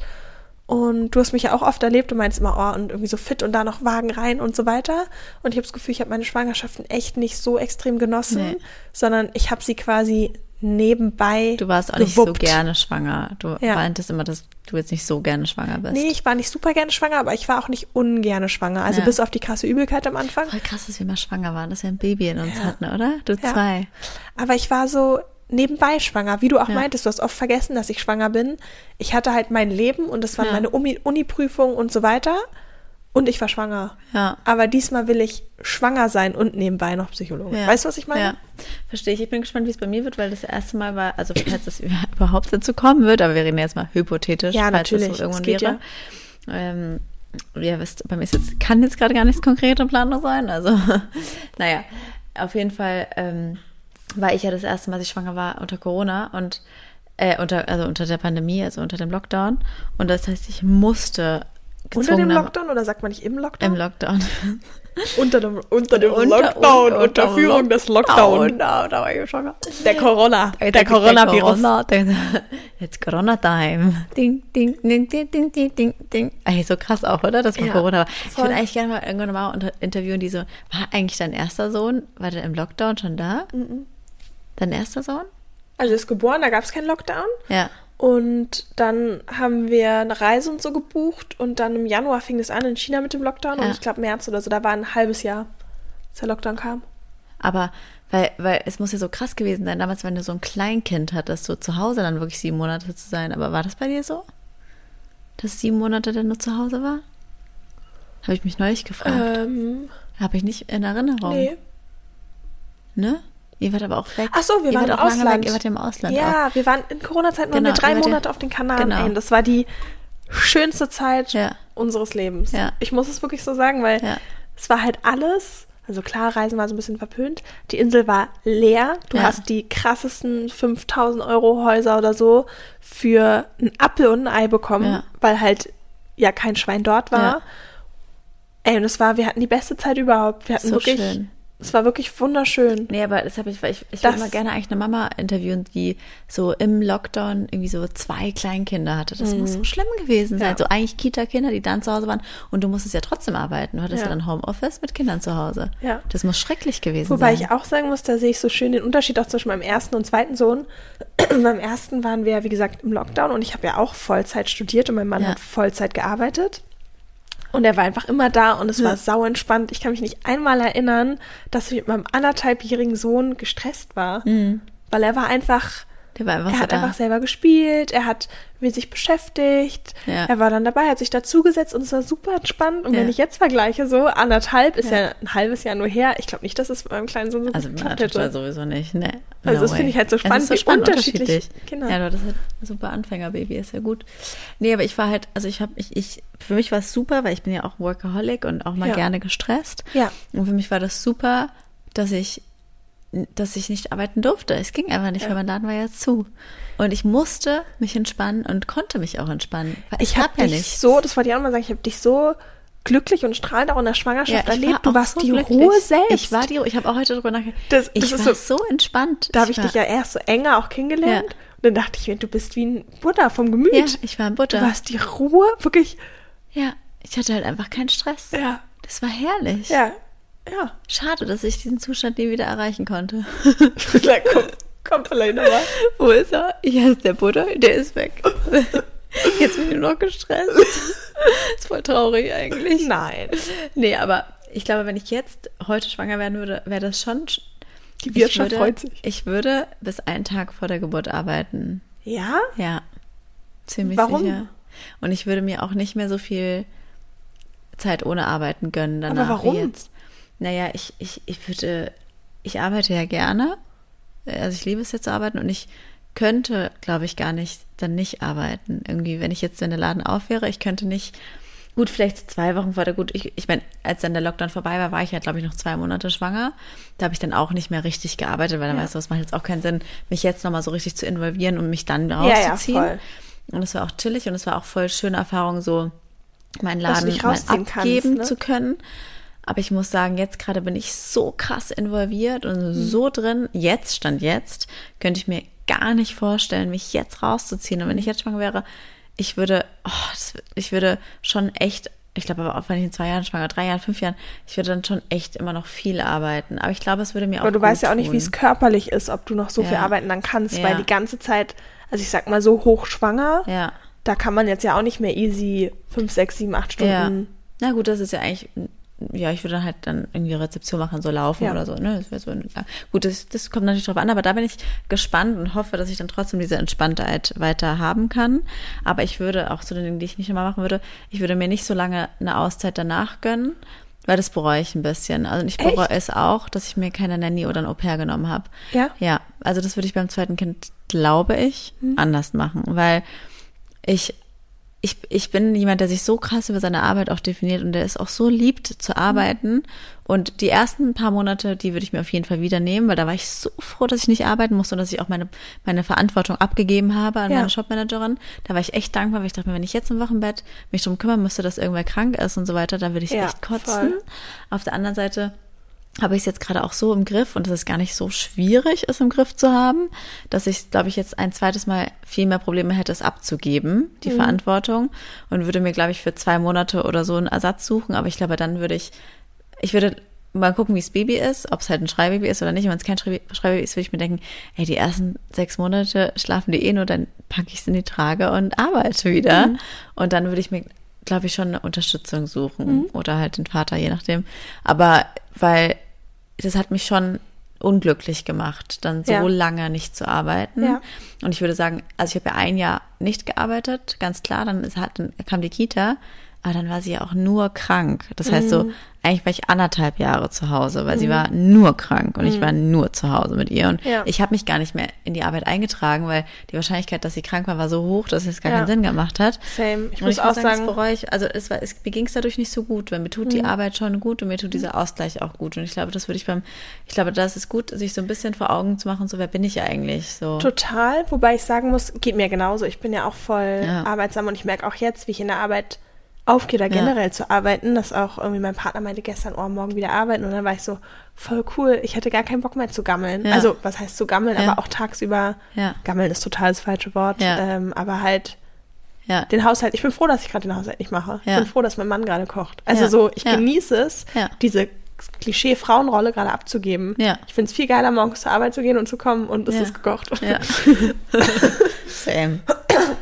Und du hast mich ja auch oft erlebt, du meinst immer, oh, und irgendwie so fit und da noch Wagen rein und so weiter. Und ich habe das Gefühl, ich habe meine Schwangerschaften echt nicht so extrem genossen, Nee. sondern ich habe sie quasi nebenbei. Du warst auch nicht so gewuppt. gerne schwanger. Du Ja. meintest immer, dass du jetzt nicht so gerne schwanger bist. Nee, ich war nicht super gerne schwanger, aber ich war auch nicht ungerne schwanger. Also Ja. bis auf die krasse Übelkeit am Anfang. Voll krass, dass wir mal schwanger waren, dass wir ein Baby in uns Ja. hatten, oder? Du Ja. zwei. Aber ich war so nebenbei schwanger, wie du auch meintest. Du hast oft vergessen, dass ich schwanger bin. Ich hatte halt mein Leben und das waren meine Uni- Uni-Prüfungen und so weiter. Und ich war schwanger. Ja. Aber diesmal will ich schwanger sein und nebenbei noch Psychologe. Ja. Weißt du, was ich meine? Ja, verstehe ich. Ich bin gespannt, wie es bei mir wird, weil das erste Mal war, also falls es überhaupt dazu kommen wird, aber wir reden jetzt mal hypothetisch, Ja, falls natürlich. das so irgendwann Es geht wäre. Ähm, ihr wisst, bei mir ist jetzt, kann jetzt gerade gar nichts konkrete Planung sein. Also, naja, auf jeden Fall ähm, war ich ja das erste Mal, als ich schwanger war, unter Corona und äh, unter, also unter der Pandemie, also unter dem Lockdown. Und das heißt, ich musste Unter dem Lockdown oder sagt man nicht im Lockdown? Im Lockdown. unter dem, unter dem Unter- Lockdown, unter- unter, Führung Lock- des Lockdown. Oh, da, da war ich schwanger. Der Corona, der, Der Coronavirus. Corona, jetzt Corona-Time. Ding, ding, ding, ding, ding, ding, ding, ding. Ey, so krass auch, oder? Dass man Ja, Corona war. Ich würde eigentlich gerne mal irgendwann mal unter interviewen, die so, war eigentlich dein erster Sohn, war der im Lockdown schon da? Dein erster Sohn? Also ist geboren, da gab es keinen Lockdown. Ja. Und dann haben wir eine Reise und so gebucht und dann im Januar fing es an in China mit dem Lockdown und Ja. ich glaube März oder so, da war ein halbes Jahr, als der Lockdown kam. Aber, weil, weil es muss ja so krass gewesen sein, damals, wenn du so ein Kleinkind hattest, so zu Hause dann wirklich sieben Monate zu sein. Aber war das bei dir so? Dass sieben Monate dann nur zu Hause war? Habe ich mich neulich gefragt. Ähm, Habe ich nicht in Erinnerung. nee. Ne? Ihr wart aber auch weg. Ach so, wir ihr waren im auch lange Ausland. weg. Ihr wart ja im Ausland auch. Ja, wir waren in Corona-Zeiten waren Genau, wir drei wart ja- Monate auf den Kanaren. Genau. Ey, das war die schönste Zeit Ja. unseres Lebens. Ja. Ich muss es wirklich so sagen, weil es war halt alles. Also klar, Reisen war so ein bisschen verpönt. Die Insel war leer. Du Ja. hast die krassesten 5000 Euro Häuser oder so für ein Apfel und ein Ei bekommen, Ja. weil halt ja kein Schwein dort war. Ja. Ey, und es war, wir hatten die beste Zeit überhaupt. Wir hatten So wirklich, schön. Es war wirklich wunderschön. Nee, aber das habe ich, weil ich, ich würde mal gerne eigentlich eine Mama interviewen, die so im Lockdown irgendwie so zwei Kleinkinder hatte. Das muss so schlimm gewesen sein. Mhm. Ja. So eigentlich Kita-Kinder, die dann zu Hause waren und du musstest ja trotzdem arbeiten. Du hattest ja, Ja. dann Homeoffice mit Kindern zu Hause. Ja. Das muss schrecklich gewesen Wobei sein. ich auch sagen muss, da sehe ich so schön den Unterschied auch zwischen meinem ersten und zweiten Sohn. Beim ersten waren wir, wie gesagt, im Lockdown und ich habe ja auch Vollzeit studiert und mein Mann Ja. hat Vollzeit gearbeitet. Und er war einfach immer da und es war sau entspannt. Ich kann mich nicht einmal erinnern, dass ich mit meinem anderthalbjährigen Sohn gestresst war. Weil er war einfach, Der war einfach er so hat da. einfach selber gespielt, er hat mit sich beschäftigt, Ja. er war dann dabei, hat sich dazugesetzt und es war super entspannt. Und Ja. wenn ich jetzt vergleiche, so anderthalb ist Ja. ja, ein halbes Jahr nur her. Ich glaube nicht, dass es meinem kleinen Sohn so Also geklappt hätte. sowieso nicht. Ne? Also das way. finde ich halt so Es ist spannend, wie unterschiedlich Kinder. Ja, du hattest halt ein super Anfängerbaby, ist ja gut. Nee, aber ich war halt, also ich habe ich, ich, für mich war es super, weil ich bin ja auch Workaholic und auch mal gerne gestresst. Ja. Und für mich war das super, dass ich, dass ich nicht arbeiten durfte. Es ging einfach nicht, Ja. weil mein Laden war ja zu. Und ich musste mich entspannen und konnte mich auch entspannen. Ich es habe gab ja dich so, das wollte ich auch mal sagen, ich habe dich so glücklich und strahlend auch in der Schwangerschaft ich erlebt. Du warst so die glücklich. Ruhe selbst. Ich war die Ruhe. Ich habe auch heute drüber nachgedacht. Das- ich das ist war so- so, entspannt. da habe ich war, dich ja erst so enger auch kennengelernt. Ja. Und dann dachte ich du bist wie ein Buddha vom Gemüt. Ja, ich war in Butter. Du hast die Ruhe, wirklich. Ja, ich hatte halt einfach keinen Stress. Ja. Das war herrlich. Ja. Ja. Schade, dass ich diesen Zustand nie wieder erreichen konnte. Na, komm, komm vielleicht nochmal. Wo ist er? Hier ist der Butter, der ist weg. Jetzt bin ich nur noch gestresst. ist voll traurig eigentlich. Nein. Nee, aber ich glaube, wenn ich jetzt heute schwanger werden würde, wäre das schon. Die Wirtschaft würde, freut sich. Ich würde bis einen Tag vor der Geburt arbeiten. Ja? Ja. Ziemlich Warum? sicher. Und ich würde mir auch nicht mehr so viel Zeit ohne Arbeiten gönnen danach. Aber warum? Wie jetzt. Naja, ich, ich, ich würde, ich arbeite ja gerne. Also ich liebe es jetzt zu arbeiten und ich könnte, glaube ich, gar nicht dann nicht arbeiten. Irgendwie, wenn ich jetzt, wenn der Laden auf wäre, ich könnte nicht, gut, vielleicht zwei Wochen vor der, gut, ich, ich meine, als dann der Lockdown vorbei war, war ich ja, glaube ich, noch zwei Monate schwanger. Da habe ich dann auch nicht mehr richtig gearbeitet, weil dann Ja. weißt du, es macht jetzt auch keinen Sinn, mich jetzt nochmal so richtig zu involvieren und mich dann Ja, ja, rauszuziehen. voll. Und es war auch chillig und es war auch voll schöne Erfahrung, so meinen Laden mal abgeben kannst, ne? zu können. Aber ich muss sagen, jetzt gerade bin ich so krass involviert und Mhm. so drin. Jetzt, stand jetzt, könnte ich mir gar nicht vorstellen, mich jetzt rauszuziehen. Und wenn ich jetzt schwanger wäre, ich würde, oh, ich würde schon echt, ich glaube aber auch wenn ich in zwei Jahren schwanger, drei Jahren, fünf Jahren, ich würde dann schon echt immer noch viel arbeiten. Aber ich glaube, es würde mir auch Aber du weißt ja auch nicht, wie es körperlich ist, ob du noch so viel Ja. arbeiten dann kannst, Ja. weil die ganze Zeit, also ich sag mal so hochschwanger, Ja. da kann man jetzt ja auch nicht mehr easy fünf, sechs, sieben, acht. Stunden. Na gut, das ist ja eigentlich, ja, ich würde dann halt dann irgendwie Rezeption machen, so laufen Ja. oder so, ne? Das wäre so, ja. Gut, das, das kommt natürlich drauf an, aber da bin ich gespannt und hoffe, dass ich dann trotzdem diese Entspanntheit weiter haben kann. Aber ich würde auch zu den Dingen, die ich nicht immer machen würde, ich würde mir nicht so lange eine Auszeit danach gönnen, weil das bereue ich ein bisschen. Also ich bereue es auch, dass ich mir keine Nanny oder ein Au pair genommen habe. Ja? Ja, also das würde ich beim zweiten Kind, glaube ich, Mhm. anders machen, weil ich, ich, ich bin jemand, der sich so krass über seine Arbeit auch definiert und der es auch so liebt zu arbeiten. Und die ersten paar Monate, die würde ich mir auf jeden Fall wieder nehmen, weil da war ich so froh, dass ich nicht arbeiten musste und dass ich auch meine, meine Verantwortung abgegeben habe an Ja. meine Shopmanagerin. Da war ich echt dankbar, weil ich dachte mir, wenn ich jetzt im Wochenbett mich drum kümmern müsste, dass irgendwer krank ist und so weiter, da würde ich Ja, echt kotzen. voll. Auf der anderen Seite habe ich es jetzt gerade auch so im Griff und es ist gar nicht so schwierig, es im Griff zu haben, dass ich, glaube ich, jetzt ein zweites Mal viel mehr Probleme hätte, es abzugeben, die Verantwortung und würde mir, glaube ich, für zwei Monate oder so einen Ersatz suchen. Aber ich glaube, dann würde ich, ich würde mal gucken, wie das Baby ist, ob es halt ein Schreibaby ist oder nicht. Und wenn es kein Schrei- Schreibaby ist, würde ich mir denken, ey, die ersten sechs Monate schlafen die eh nur, dann packe ich es in die Trage und arbeite wieder. Und dann würde ich mir, glaube ich, schon eine Unterstützung suchen oder halt den Vater, je nachdem. Aber weil das hat mich schon unglücklich gemacht, dann so Ja. lange nicht zu arbeiten. Ja. Und ich würde sagen, also ich habe ja ein Jahr nicht gearbeitet, ganz klar, dann, ist, halt, dann kam die Kita, aber dann war sie ja auch nur krank. Das heißt Mhm. so, eigentlich war ich anderthalb Jahre zu Hause, weil sie war nur krank und ich war nur zu Hause mit ihr. Und Mhm. Ja. ich habe mich gar nicht mehr in die Arbeit eingetragen, weil die Wahrscheinlichkeit, dass sie krank war, war so hoch, dass es gar Ja. keinen Sinn gemacht hat. Same. Ich Und muss ich auch muss sagen, sagen, Mhm. das bereue ich. Also es war, es, mir ging es dadurch nicht so gut, weil mir tut die Arbeit schon gut und mir tut dieser Ausgleich auch gut. Und ich glaube, das würde ich beim, ich glaube, das ist gut, sich so ein bisschen vor Augen zu machen, so wer bin ich eigentlich? So. Total, wobei ich sagen muss, geht mir genauso. Ich bin ja auch voll Ja. arbeitsam und ich merke auch jetzt, wie ich in der Arbeit aufgehe, da generell zu arbeiten, dass auch irgendwie mein Partner meinte gestern, oh, morgen wieder arbeiten und dann war ich so, voll cool, ich hätte gar keinen Bock mehr zu gammeln. Ja. Also, was heißt zu gammeln, Ja. aber auch tagsüber, Ja. gammeln ist total das falsche Wort, Ja. ähm, aber halt Ja. den Haushalt, ich bin froh, dass ich gerade den Haushalt nicht mache. Ich Ja. bin froh, dass mein Mann gerade kocht. Also Ja. so, ich Ja. genieße es, Ja. diese Klischee-Frauenrolle gerade abzugeben. Ja. Ich finde es viel geiler, morgens zur Arbeit zu gehen und zu kommen und es Ja. ist gekocht. Ja. Same.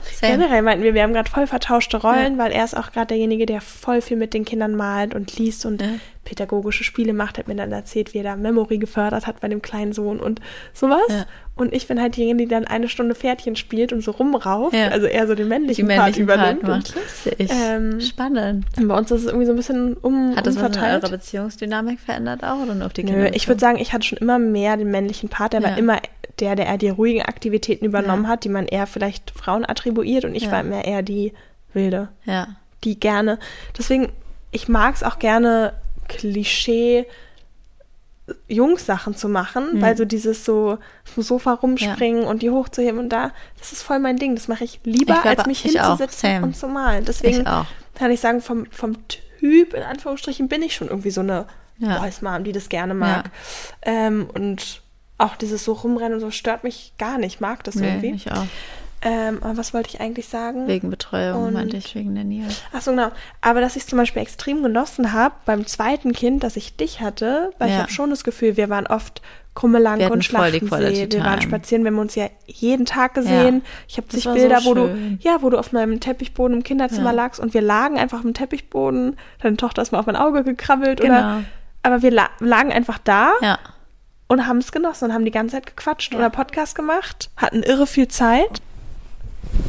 Same. Generell meinten wir, wir haben gerade voll vertauschte Rollen, weil er ist auch gerade derjenige, der voll viel mit den Kindern malt und liest und Ja. pädagogische Spiele macht, hat mir dann erzählt, wie er da Memory gefördert hat bei dem kleinen Sohn und sowas. Ja. Und ich bin halt diejenige, die dann eine Stunde Pferdchen spielt und so rumrauft, Ja. also eher so den männlichen, männlichen Part Part übernimmt. Lustig. Ähm, Spannend. und bei uns ist es irgendwie so ein bisschen um, Hat das umverteilt. eurer Beziehungsdynamik verändert auch oder nur auf die Nö, Kinder? ich würde sagen, ich hatte schon immer mehr den männlichen Part, der Ja. war immer der, der eher die ruhigen Aktivitäten übernommen Ja. hat, die man eher vielleicht Frauen attribuiert und ich Ja. war mehr eher die wilde. Ja. die gerne. Deswegen, ich mag es auch gerne, Klischee Jungs-Sachen zu machen, Mhm. weil so dieses so dem Sofa rumspringen und die hochzuheben und da, das ist voll mein Ding. Das mache ich lieber, Ich glaube, als mich hinzusetzen und zu malen. Deswegen Ich kann ich sagen, vom, vom Typ, in Anführungsstrichen, bin ich schon irgendwie so eine Ja. Boys Mom, die das gerne mag. Ähm, und auch dieses so rumrennen und so stört mich gar nicht, mag das Nee, irgendwie. ich auch. Ähm, aber was wollte ich eigentlich sagen? Wegen Betreuung Und- meinte ich, wegen der Nähe. Ach so, genau. Aber dass ich zum Beispiel extrem genossen habe beim zweiten Kind, dass ich dich hatte, weil ich Ja. habe schon das Gefühl, wir waren oft Krummelang und Schlachtensee. Wir waren spazieren, wir haben uns ja jeden Tag gesehen. Ich habe zig war so Bilder, wo du, ja, wo du auf meinem Teppichboden im Kinderzimmer Ja. lagst und wir lagen einfach auf dem Teppichboden. Deine Tochter ist mal auf mein Auge gekrabbelt Genau. oder. Aber wir la lagen einfach da Ja. Und haben es genossen und haben die ganze Zeit gequatscht oder Podcast gemacht, hatten irre viel Zeit.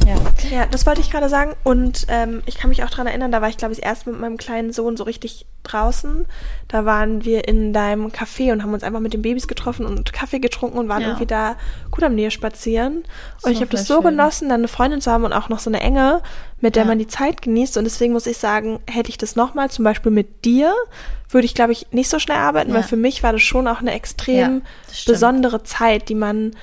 Ja. Ja, das wollte ich gerade sagen. Und ähm, ich kann mich auch daran erinnern, da war ich, glaube ich, erst mit meinem kleinen Sohn so richtig draußen. Da waren wir in deinem Café und haben uns einfach mit den Babys getroffen und Kaffee getrunken und waren Ja. irgendwie da gut am Nähe spazieren. Und So ich habe das so schön. genossen, dann eine Freundin zu haben und auch noch so eine enge, mit der Ja. man die Zeit genießt. Und deswegen muss ich sagen, hätte ich das nochmal, zum Beispiel mit dir, würde ich, glaube ich, nicht so schnell arbeiten, Ja. weil für mich war das schon auch eine extrem das besondere Zeit, die man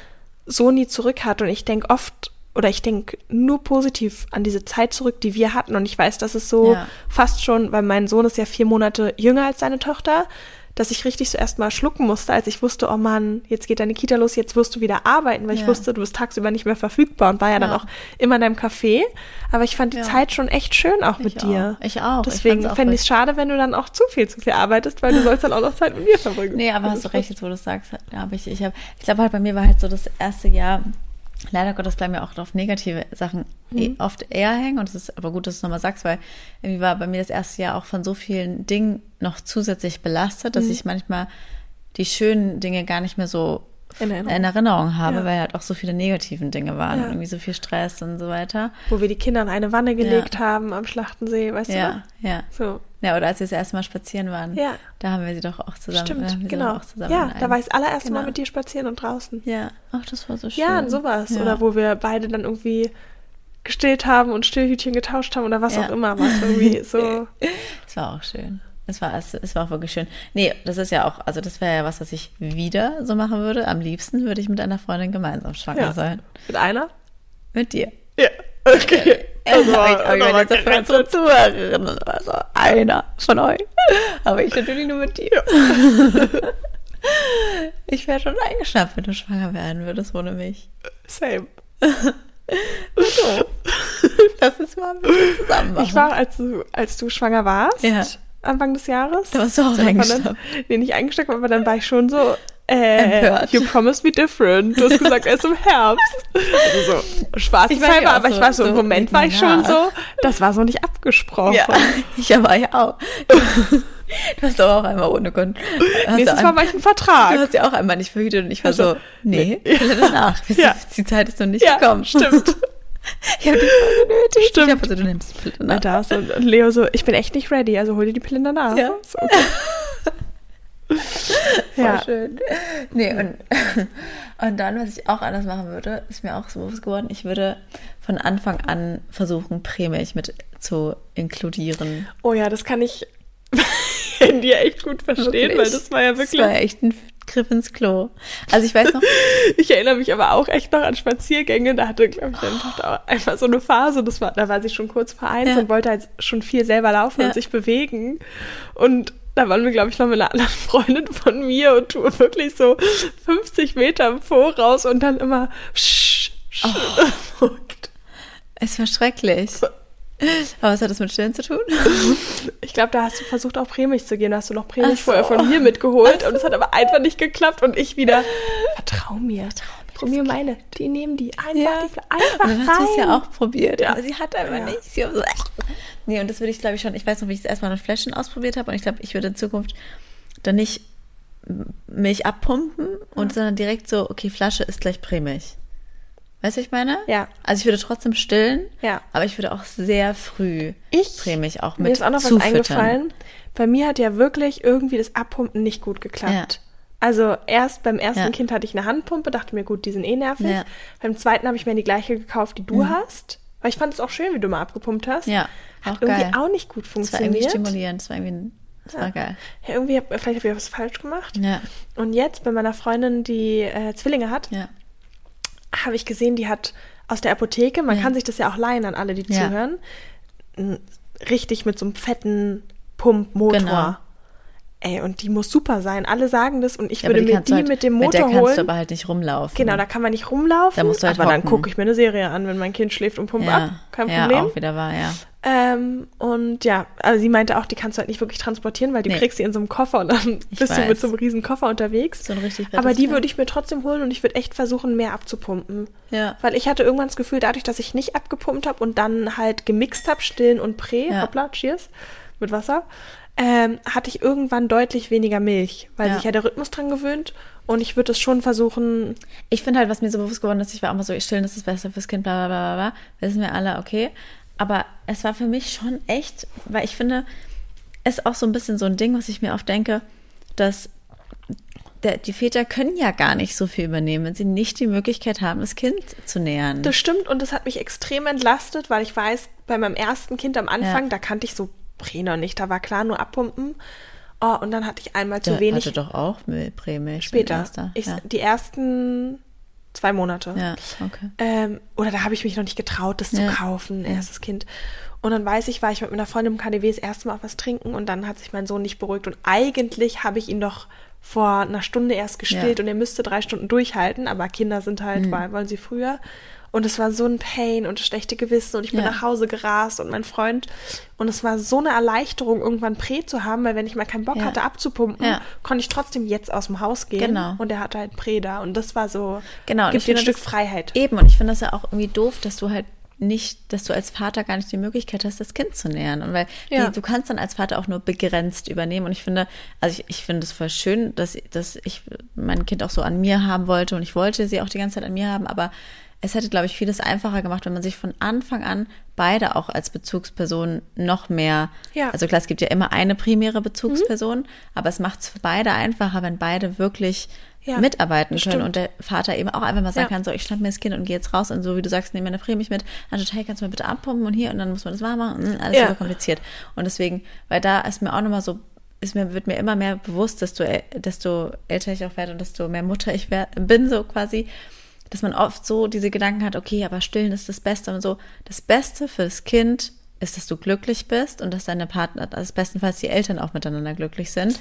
so nie zurück hat. Und ich denke oft, oder ich denke nur positiv an diese Zeit zurück, die wir hatten. Und ich weiß, dass es so Ja. fast schon, weil mein Sohn ist ja vier Monate jünger als seine Tochter, dass ich richtig so erstmal schlucken musste, als ich wusste, oh Mann, jetzt geht deine Kita los, jetzt wirst du wieder arbeiten, weil ich Ja. wusste, du bist tagsüber nicht mehr verfügbar und war ja, dann Ja. auch immer in deinem Café. Aber ich fand die. Zeit schon echt schön auch mit Ich dir. auch. Ich auch. Ich Deswegen fände ich es schade, wenn du dann auch zu viel zu viel arbeitest, weil du sollst dann auch noch Zeit mit mir verbringen. Nee, aber hast du recht, jetzt wo du es sagst, habe ich, ich habe, ich glaube halt bei mir war halt so das erste Jahr, leider Gottes bleiben ja auch auf negative Sachen eh oft eher hängen und es ist aber gut, dass du es nochmal sagst, weil irgendwie war bei mir das erste Jahr auch von so vielen Dingen noch zusätzlich belastet, dass ich manchmal die schönen Dinge gar nicht mehr so In in Erinnerung. Erinnerung, habe, Ja. weil halt auch so viele negativen Dinge waren Ja. und irgendwie so viel Stress und so weiter. Wo wir die Kinder in eine Wanne gelegt haben am Schlachtensee, weißt Ja, ja. du? So. Ja, oder als wir das erste Mal spazieren waren, Ja. da haben wir sie doch auch zusammen. Stimmt, sie genau. Zusammen Ja, da war ich das allererste Mal Genau. mit dir spazieren und draußen. Ja, ach, das war so schön. Ja, und sowas. Ja. Oder wo wir beide dann irgendwie gestillt haben und Stillhütchen getauscht haben oder was Ja. auch immer. Was irgendwie so. Es war auch schön. Es war, es, es war auch wirklich schön. Nee, das ist ja auch, also das wäre ja was, was ich wieder so machen würde. Am liebsten würde ich mit einer Freundin gemeinsam schwanger Ja. sein. Mit einer? Mit dir. Ja. Okay. Also, Also, ich, aber ich meine jetzt für unsere Zuhörerinnen, also einer von euch. Aber ich natürlich nur mit dir. Ich wäre schon eingeschnappt, wenn du schwanger werden würdest ohne mich. Same. Lass uns mal ein bisschen zusammen machen. Ich war, als du, als du schwanger warst, Ja. Anfang des Jahres. Da warst du auch. Dann, nee, nicht eingesteckt, aber dann war ich schon so, äh, Empört. you promised me different. Du hast gesagt, erst im Herbst. Also so Ich war spaßeshalber, auch aber ich so- war so, im so Moment war ich schon nach. so, das war so nicht abgesprochen. Ja, ich aber ja auch. Du hast aber auch einmal ohne Grund. Nächstes du Mal ein- war ich Du Vertrag. hast ja auch einmal nicht verhütet und ich war Also, so, nee, Pille danach. Ja. Die Zeit ist noch nicht Ja, gekommen. stimmt. Ich habe die voll genötigt. Stimmt. Ich hab also, du nimmst die Pille Na, danach. da ist und Leo so, ich bin echt nicht ready, also hol dir die Pillen danach. Ja. So, okay. Voll ja. schön. Nee, und, und dann, was ich auch anders machen würde, ist mir auch so bewusst geworden, ich würde von Anfang an versuchen, Prämilch mit zu inkludieren. Oh ja, das kann ich in dir echt gut verstehen, Wirklich. weil das war ja wirklich. Das war echt ein Griff ins Klo. Also ich weiß noch, Ich erinnere mich aber auch echt noch an Spaziergänge. Da hatte, glaube ich, deine Tochter auch einmal so eine Phase. Das war, da war sie schon kurz vor eins Ja. und wollte halt schon viel selber laufen Ja. und sich bewegen. Und da waren wir, glaube ich, noch mit einer anderen Freundin von mir und du wirklich so 50 Meter im Voraus und dann immer. Sch, sch, Oh. es war schrecklich. Aber was hat das mit Stillen zu tun? Ich glaube, da hast du versucht, auch Prämilch zu gehen. Da hast du noch Ach so. vorher von mir mitgeholt. Und es hat aber einfach nicht geklappt. Und ich wieder, vertrau mir. Vertrau mir meine. Die nehmen die einfach, Ja. die einfach Und dann hat sie es ja auch probiert. Ja. Aber sie hat einfach Ja. nicht. Sie so, nee, und das würde ich, glaube ich, schon. Ich weiß noch, wie ich es erstmal mit Flaschen ausprobiert habe. Und ich glaube, ich würde in Zukunft dann nicht Milch abpumpen und sondern direkt so, okay, Flasche ist gleich Prämilch. Weißt du, was ich meine? Ja. Also ich würde trotzdem stillen, Ja. aber ich würde auch sehr früh Ich- Prämilch auch mit Mir ist auch noch was zufüttern. eingefallen. Bei mir hat ja wirklich irgendwie das Abpumpen nicht gut geklappt. Ja. Also erst beim ersten Ja. Kind hatte ich eine Handpumpe, dachte mir, gut, die sind eh nervig. Ja. Mhm. Beim zweiten habe ich mir die gleiche gekauft, die du hast. Weil ich fand es auch schön, wie du mal abgepumpt hast. Ja, Hat auch irgendwie geil. auch nicht gut Das war irgendwie funktioniert. stimulierend, das war irgendwie, das war geil. Ja, irgendwie, hab, vielleicht habe ich was falsch gemacht. Ja, Und jetzt bei meiner Freundin, die äh, Zwillinge hat, ja. Habe ich gesehen, die hat aus der Apotheke, man Ja. kann sich das ja auch leihen an alle, die Ja. zuhören, richtig mit so einem fetten Pumpmotor. Genau. Ey, und die muss super sein. Alle sagen das und ich Ja, würde mir die du halt- mit dem Mit der Motor kannst du holen. aber halt nicht rumlaufen. Genau, da kann man nicht rumlaufen. Da musst du halt aber dann hocken. gucke ich mir eine Serie an, wenn mein Kind schläft und pumpt ab. Kein ja, Problem. auch wieder wahr, ja. Ähm, und ja, also sie meinte auch, die kannst du halt nicht wirklich transportieren, weil du Nee. kriegst sie in so einem Koffer und dann Ich bist du mit weiß. so einem riesen Koffer unterwegs. So ein richtig Aber die würde ich mir trotzdem holen und ich würde echt versuchen, mehr abzupumpen. Ja. Weil ich hatte irgendwann das Gefühl, dadurch, dass ich nicht abgepumpt habe und dann halt gemixt habe, stillen und Prä, Ja. hoppla, cheers, mit Wasser, ähm, hatte ich irgendwann deutlich weniger Milch, weil Ja. sich ja der Rhythmus dran gewöhnt. Und ich würde es schon versuchen, Ich finde halt, was mir so bewusst geworden ist, ich war mal so, stillen ist das Beste fürs Kind, bla bla bla bla, bla. Wissen wir alle, okay. Aber es war für mich schon echt, weil ich finde, es ist auch so ein bisschen so ein Ding, was ich mir oft denke, dass der, die Väter können ja gar nicht so viel übernehmen, wenn sie nicht die Möglichkeit haben, das Kind zu nähern. Das stimmt und das hat mich extrem entlastet, weil ich weiß, bei meinem ersten Kind am Anfang, Ja. da kannte ich so Prä noch nicht, da war klar nur abpumpen. Oh, und dann hatte ich einmal zu Der wenig hatte doch auch Prämilch. später. Erster. Ich, ja. Die ersten zwei Monate. Ja, okay. Ähm, oder da habe ich mich noch nicht getraut, das Ja. zu kaufen, erstes Kind. Und dann weiß ich, war ich mit meiner Freundin im KDW das erste Mal auf was trinken und dann hat sich mein Sohn nicht beruhigt. Und eigentlich habe ich ihn doch vor einer Stunde erst gestillt Ja. und er müsste drei Stunden durchhalten, aber Kinder sind halt, weil wollen sie früher. Und es war so ein Pain und schlechte Gewissen und ich bin Ja. nach Hause gerast und mein Freund. Und es war so eine Erleichterung, irgendwann Prä zu haben, weil wenn ich mal keinen Bock Ja. hatte abzupumpen, Ja. konnte ich trotzdem jetzt aus dem Haus gehen. Genau. Und er hatte halt Prä da. Und das war so, Genau, und gibt ich dir ein Stück das- Freiheit. Eben, und ich finde das ja auch irgendwie doof, dass du halt nicht, dass du als Vater gar nicht die Möglichkeit hast, das Kind zu nähern. Und weil Ja. du kannst dann als Vater auch nur begrenzt übernehmen. Und ich finde, also ich, ich finde es voll schön, dass, dass ich mein Kind auch so an mir haben wollte und ich wollte sie auch die ganze Zeit an mir haben, aber es hätte, glaube ich, vieles einfacher gemacht, wenn man sich von Anfang an beide auch als Bezugsperson noch mehr, Ja. also klar, es gibt ja immer eine primäre Bezugsperson, aber es macht es für beide einfacher, wenn beide wirklich Ja, mitarbeiten können stimmt. und der Vater eben auch einfach mal sagen Ja. kann, so, ich schnapp mir das Kind und gehe jetzt raus und so, wie du sagst, nehme meine Prämie mit, dann total, kannst du mal bitte abpumpen und hier und dann muss man das warm machen, mm, alles Ja. super kompliziert. Und deswegen, weil da ist mir auch nochmal so, ist mir, wird mir immer mehr bewusst, desto, desto älter ich auch werde und desto mehr Mutter ich wer, bin, so quasi, dass man oft so diese Gedanken hat, okay, aber stillen ist das Beste und so. Das Beste fürs Kind ist, dass du glücklich bist und dass deine Partner, also bestenfalls die Eltern auch miteinander glücklich sind.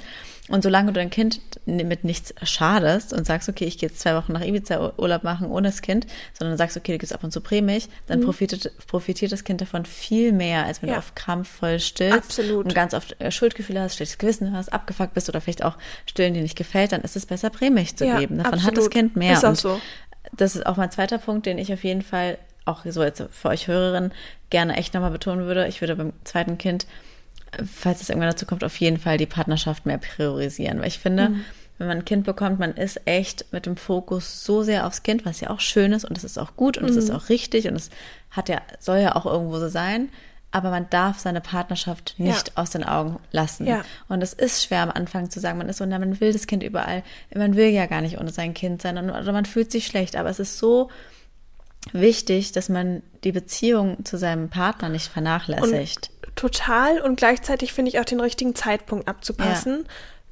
Und solange du dein Kind mit nichts schadest und sagst, okay, ich gehe jetzt zwei Wochen nach Ibiza Urlaub machen ohne das Kind, sondern sagst, okay, du gibst ab und zu Prämig, dann profitiert, profitiert das Kind davon viel mehr, als wenn Mhm. Ja. du auf Krampf voll stillst Absolut. und ganz oft äh, Schuldgefühle hast, schlechtes Gewissen hast, abgefuckt bist oder vielleicht auch Stillen, die nicht gefällt, dann ist es besser, Prämig zu Ja, geben. Davon hat das absolut. Kind mehr. Ist auch so. Das ist auch mein zweiter Punkt, den ich auf jeden Fall auch so jetzt für euch Hörerinnen gerne echt nochmal betonen würde. Ich würde beim zweiten Kind, falls es irgendwann dazu kommt, auf jeden Fall die Partnerschaft mehr priorisieren. Weil ich finde, Mhm. wenn man ein Kind bekommt, man ist echt mit dem Fokus so sehr aufs Kind, was ja auch schön ist und es ist auch gut und es ist Mhm. auch richtig und es hat ja, soll ja auch irgendwo so sein. Aber man darf seine Partnerschaft nicht aus den Augen lassen. Ja. Und es ist schwer am Anfang zu sagen, man ist so, na, man will das Kind überall. Man will ja gar nicht ohne sein Kind sein und, oder man fühlt sich schlecht. Aber es ist so wichtig, dass man die Beziehung zu seinem Partner nicht vernachlässigt. Total und gleichzeitig finde ich auch den richtigen Zeitpunkt abzupassen.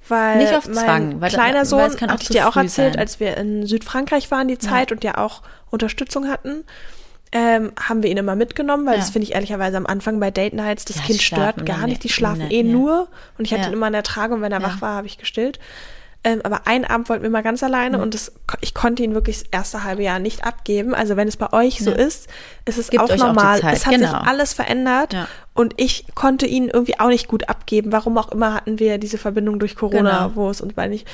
Weil Nicht auf mein Zwang, weil- kleiner weil Sohn, es kann auch hatte ich dir auch erzählt, sein. als wir in Südfrankreich waren die Zeit und ja auch Unterstützung hatten, ähm, haben wir ihn immer mitgenommen, weil Ja. das finde ich ehrlicherweise am Anfang bei Date Nights, das Ja, Kind stört gar nicht, die schlafen eh nur und ich hatte ihn immer in der Trage und wenn er wach war, habe ich gestillt. Ähm, aber einen Abend wollten wir mal ganz alleine und das, ich konnte ihn wirklich das erste halbe Jahr nicht abgeben. Also wenn es bei euch so Ja. ist, ist es Gebt auch auch normal. Zeit, es hat genau. sich alles verändert Ja. und ich konnte ihn irgendwie auch nicht gut abgeben. Warum auch immer hatten wir diese Verbindung durch Corona, Genau. wo es uns beide nicht.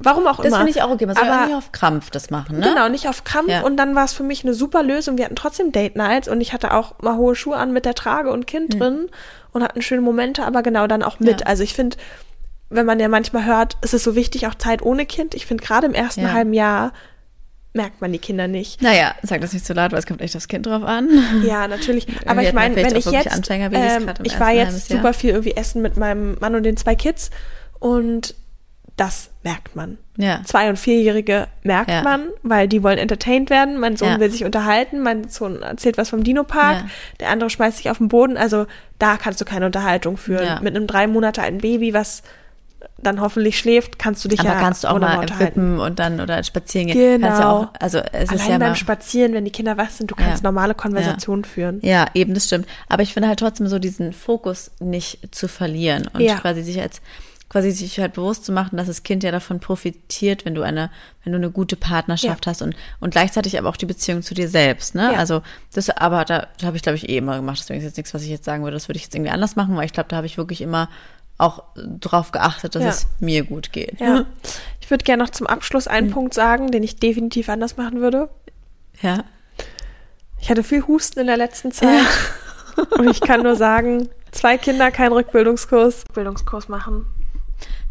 Warum auch Das immer. finde ich auch okay. Man soll Aber- nicht auf Krampf das machen, ne? Genau, nicht auf Krampf. Ja. Und dann war es für mich eine super Lösung. Wir hatten trotzdem Date Nights und ich hatte auch mal hohe Schuhe an mit der Trage und Kind drin und hatten schöne Momente, aber genau dann auch mit. Ja. Also ich finde, wenn man ja manchmal hört, es ist so wichtig, auch Zeit ohne Kind. Ich finde, gerade im ersten Ja. halben Jahr merkt man die Kinder nicht. Naja, sag das nicht zu laut, weil es kommt echt aufs Kind drauf an. Ja, natürlich. Aber ich meine, wenn ich jetzt, ähm, ich war jetzt super viel irgendwie essen mit meinem Mann und den zwei Kids und das merkt man. Ja. Zwei- und Vierjährige merkt Ja. man, weil die wollen entertained werden. Mein Sohn Ja. will sich unterhalten, mein Sohn erzählt was vom Dino-Park, Ja. der andere schmeißt sich auf den Boden. Also da kannst du keine Unterhaltung führen. Ja. Mit einem drei Monate alten Baby, was dann hoffentlich schläft, kannst du dich Aber ja kannst du auch mal unterhalten. wippen und dann oder spazieren gehen. Genau. auch, also es ist Allein ja beim Spazieren, wenn die Kinder wach sind, du kannst Ja. normale Konversationen führen. Ja, eben, das stimmt. Aber ich finde halt trotzdem so diesen Fokus nicht zu verlieren und Ja. quasi sich als quasi sich halt bewusst zu machen, dass das Kind ja davon profitiert, wenn du eine, wenn du eine gute Partnerschaft Ja. hast und, und gleichzeitig aber auch die Beziehung zu dir selbst, ne? Ja. Also das, aber da, da habe ich, glaube ich, eh immer gemacht. Deswegen ist jetzt nichts, was ich jetzt sagen würde, das würde ich jetzt irgendwie anders machen, weil ich glaube, da habe ich wirklich immer auch drauf geachtet, dass Ja. es mir gut geht. Ja. Ich würde gerne noch zum Abschluss einen Punkt sagen, den ich definitiv anders machen würde. Ja. Ich hatte viel Husten in der letzten Zeit. Und ich kann nur sagen, zwei Kinder, kein Rückbildungskurs. Rückbildungskurs machen.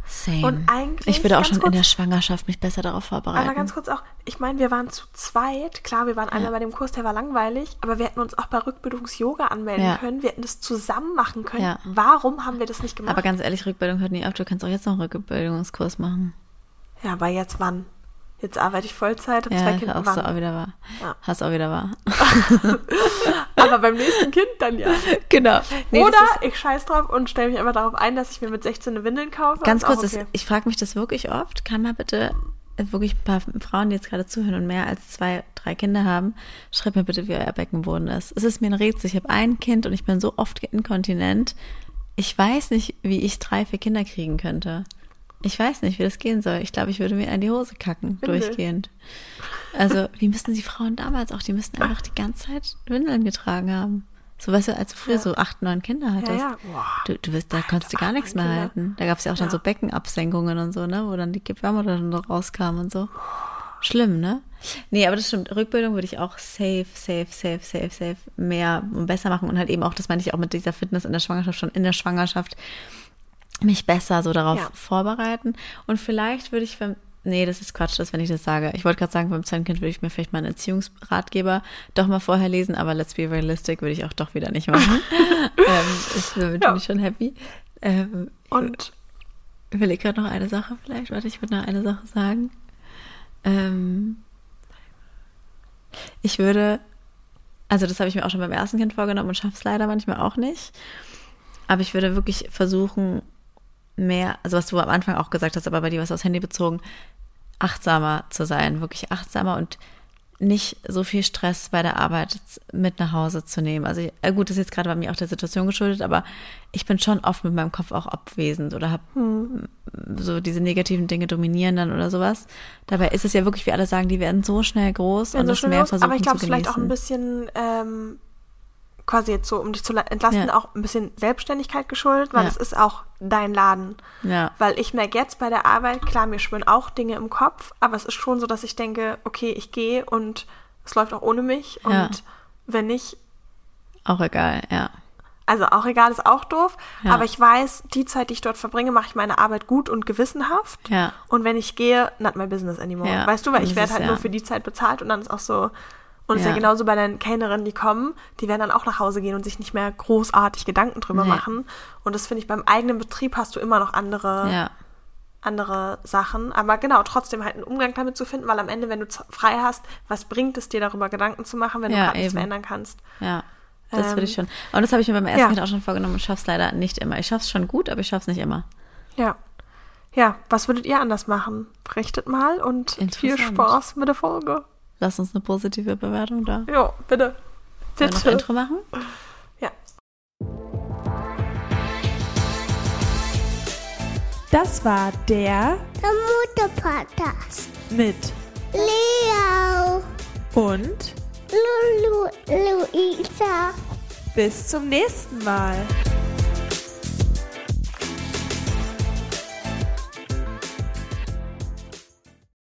Same. Und eigentlich, ich würde auch schon in kurz- der Schwangerschaft mich besser darauf vorbereiten. Aber ganz kurz auch, ich meine, wir waren zu zweit. Klar, wir waren einmal bei dem Kurs, der war langweilig, aber wir hätten uns auch bei Rückbildungs-Yoga anmelden Ja. können. Wir hätten das zusammen machen können. Ja. Warum haben wir das nicht gemacht? aber ganz ehrlich, Rückbildung hört nie auf. Du kannst auch jetzt noch einen Rückbildungskurs machen. ja, aber jetzt wann? Jetzt arbeite ich Vollzeit, habe Ja, zwei Kinder. auch so auch wieder wahr. Ja. Hast auch wieder wahr. Aber beim nächsten Kind dann ja. genau. Nee, Oder ich scheiß drauf und stelle mich einfach darauf ein, dass ich mir mit 16 eine Windeln kaufe. ganz kurz, das, okay. ich frage mich das wirklich oft. Kann man bitte wirklich ein paar Frauen, die jetzt gerade zuhören und mehr als zwei, drei Kinder haben, schreibt mir bitte, wie euer Beckenboden ist. Es ist mir ein Rätsel. Ich habe ein Kind und ich bin so oft inkontinent. Ich weiß nicht, wie ich drei, vier Kinder kriegen könnte. Ich weiß nicht, wie das gehen soll. Ich glaube, ich würde mir in die Hose kacken, Windel. durchgehend. Also, wie müssten die Frauen damals auch, die müssten einfach die ganze Zeit Windeln getragen haben. So, weißt du, als du früher Ja. so acht, neun Kinder hattest. ja. Boah. Du, du wirst, da konntest du gar nichts mehr Kinder. halten. Da gab es ja auch dann Ja. so Beckenabsenkungen und so, ne, wo dann die Gebärmutter dann so rauskam und so. Schlimm, ne? Nee, aber das stimmt. Rückbildung würde ich auch safe, safe, safe, safe, safe mehr und besser machen und halt eben auch, das meine ich auch mit dieser Fitness in der Schwangerschaft, schon in der Schwangerschaft mich besser so darauf Ja. vorbereiten. Und vielleicht würde ich beim, nee, das ist Quatsch, das, wenn ich das sage. Ich wollte gerade sagen, beim zweiten Kind würde ich mir vielleicht mal einen Erziehungsratgeber doch mal vorher lesen, aber let's be realistic würde ich auch doch wieder nicht machen. ähm, ich bin Ja. mich schon happy. Ähm, Und ich überlege gerade noch eine Sache vielleicht. Warte, ich würde noch eine Sache sagen. Ähm, ich würde, also das habe ich mir auch schon beim ersten Kind vorgenommen und schaffe es leider manchmal auch nicht. Aber ich würde wirklich versuchen, mehr, also was du am Anfang auch gesagt hast, aber bei dir was aufs Handy bezogen, achtsamer zu sein, wirklich achtsamer und nicht so viel Stress bei der Arbeit mit nach Hause zu nehmen. Also äh, gut, das ist jetzt gerade bei mir auch der Situation geschuldet, aber ich bin schon oft mit meinem Kopf auch abwesend oder habe so diese negativen Dinge dominieren dann oder sowas. Dabei ist es ja wirklich, wie alle sagen, die werden so schnell groß Ja, und so das schnell mehr los. versuchen Aber ich glaube, zu vielleicht genießen. auch ein bisschen, ähm, quasi jetzt so, um dich zu la- entlasten, Ja. auch ein bisschen Selbstständigkeit geschuldet, weil Ja. es ist auch dein Laden. Ja. Weil ich merke jetzt bei der Arbeit, klar, mir schwören auch Dinge im Kopf, aber es ist schon so, dass ich denke, okay, ich gehe und es läuft auch ohne mich. Und Ja. wenn nicht, Auch egal, ja. also auch egal, ist auch doof. Ja. Aber ich weiß, die Zeit, die ich dort verbringe, mache ich meine Arbeit gut und gewissenhaft. Ja. Und wenn ich gehe, not my business anymore. Ja. Weißt du, weil Und ich werde halt nur für die Zeit bezahlt und dann ist auch so. Und es ist ja Ja. genauso bei deinen Kellnerinnen, die kommen, die werden dann auch nach Hause gehen und sich nicht mehr großartig Gedanken drüber Nee. machen. Und das finde ich beim eigenen Betrieb hast du immer noch andere, Ja. andere Sachen. Aber genau, trotzdem halt einen Umgang damit zu finden, weil am Ende, wenn du frei hast, was bringt es dir darüber Gedanken zu machen, wenn du Ja, gerade nichts verändern kannst? Ja, das würde ich Ähm, schon. Und das habe ich mir beim ersten ja. Kind auch schon vorgenommen und schaff's leider nicht immer. Ich schaff's schon gut, aber ich schaff's nicht immer. Ja. Ja, was würdet ihr anders machen? Berichtet mal und viel. Spaß mit der Folge. Lass uns eine positive Bewertung da. Ja, bitte. Wollen wir noch Bitte. Intro machen? Ja. Das war der Der Mutter-Podcast. mit Leo, und Lulu, Luisa. bis zum nächsten Mal.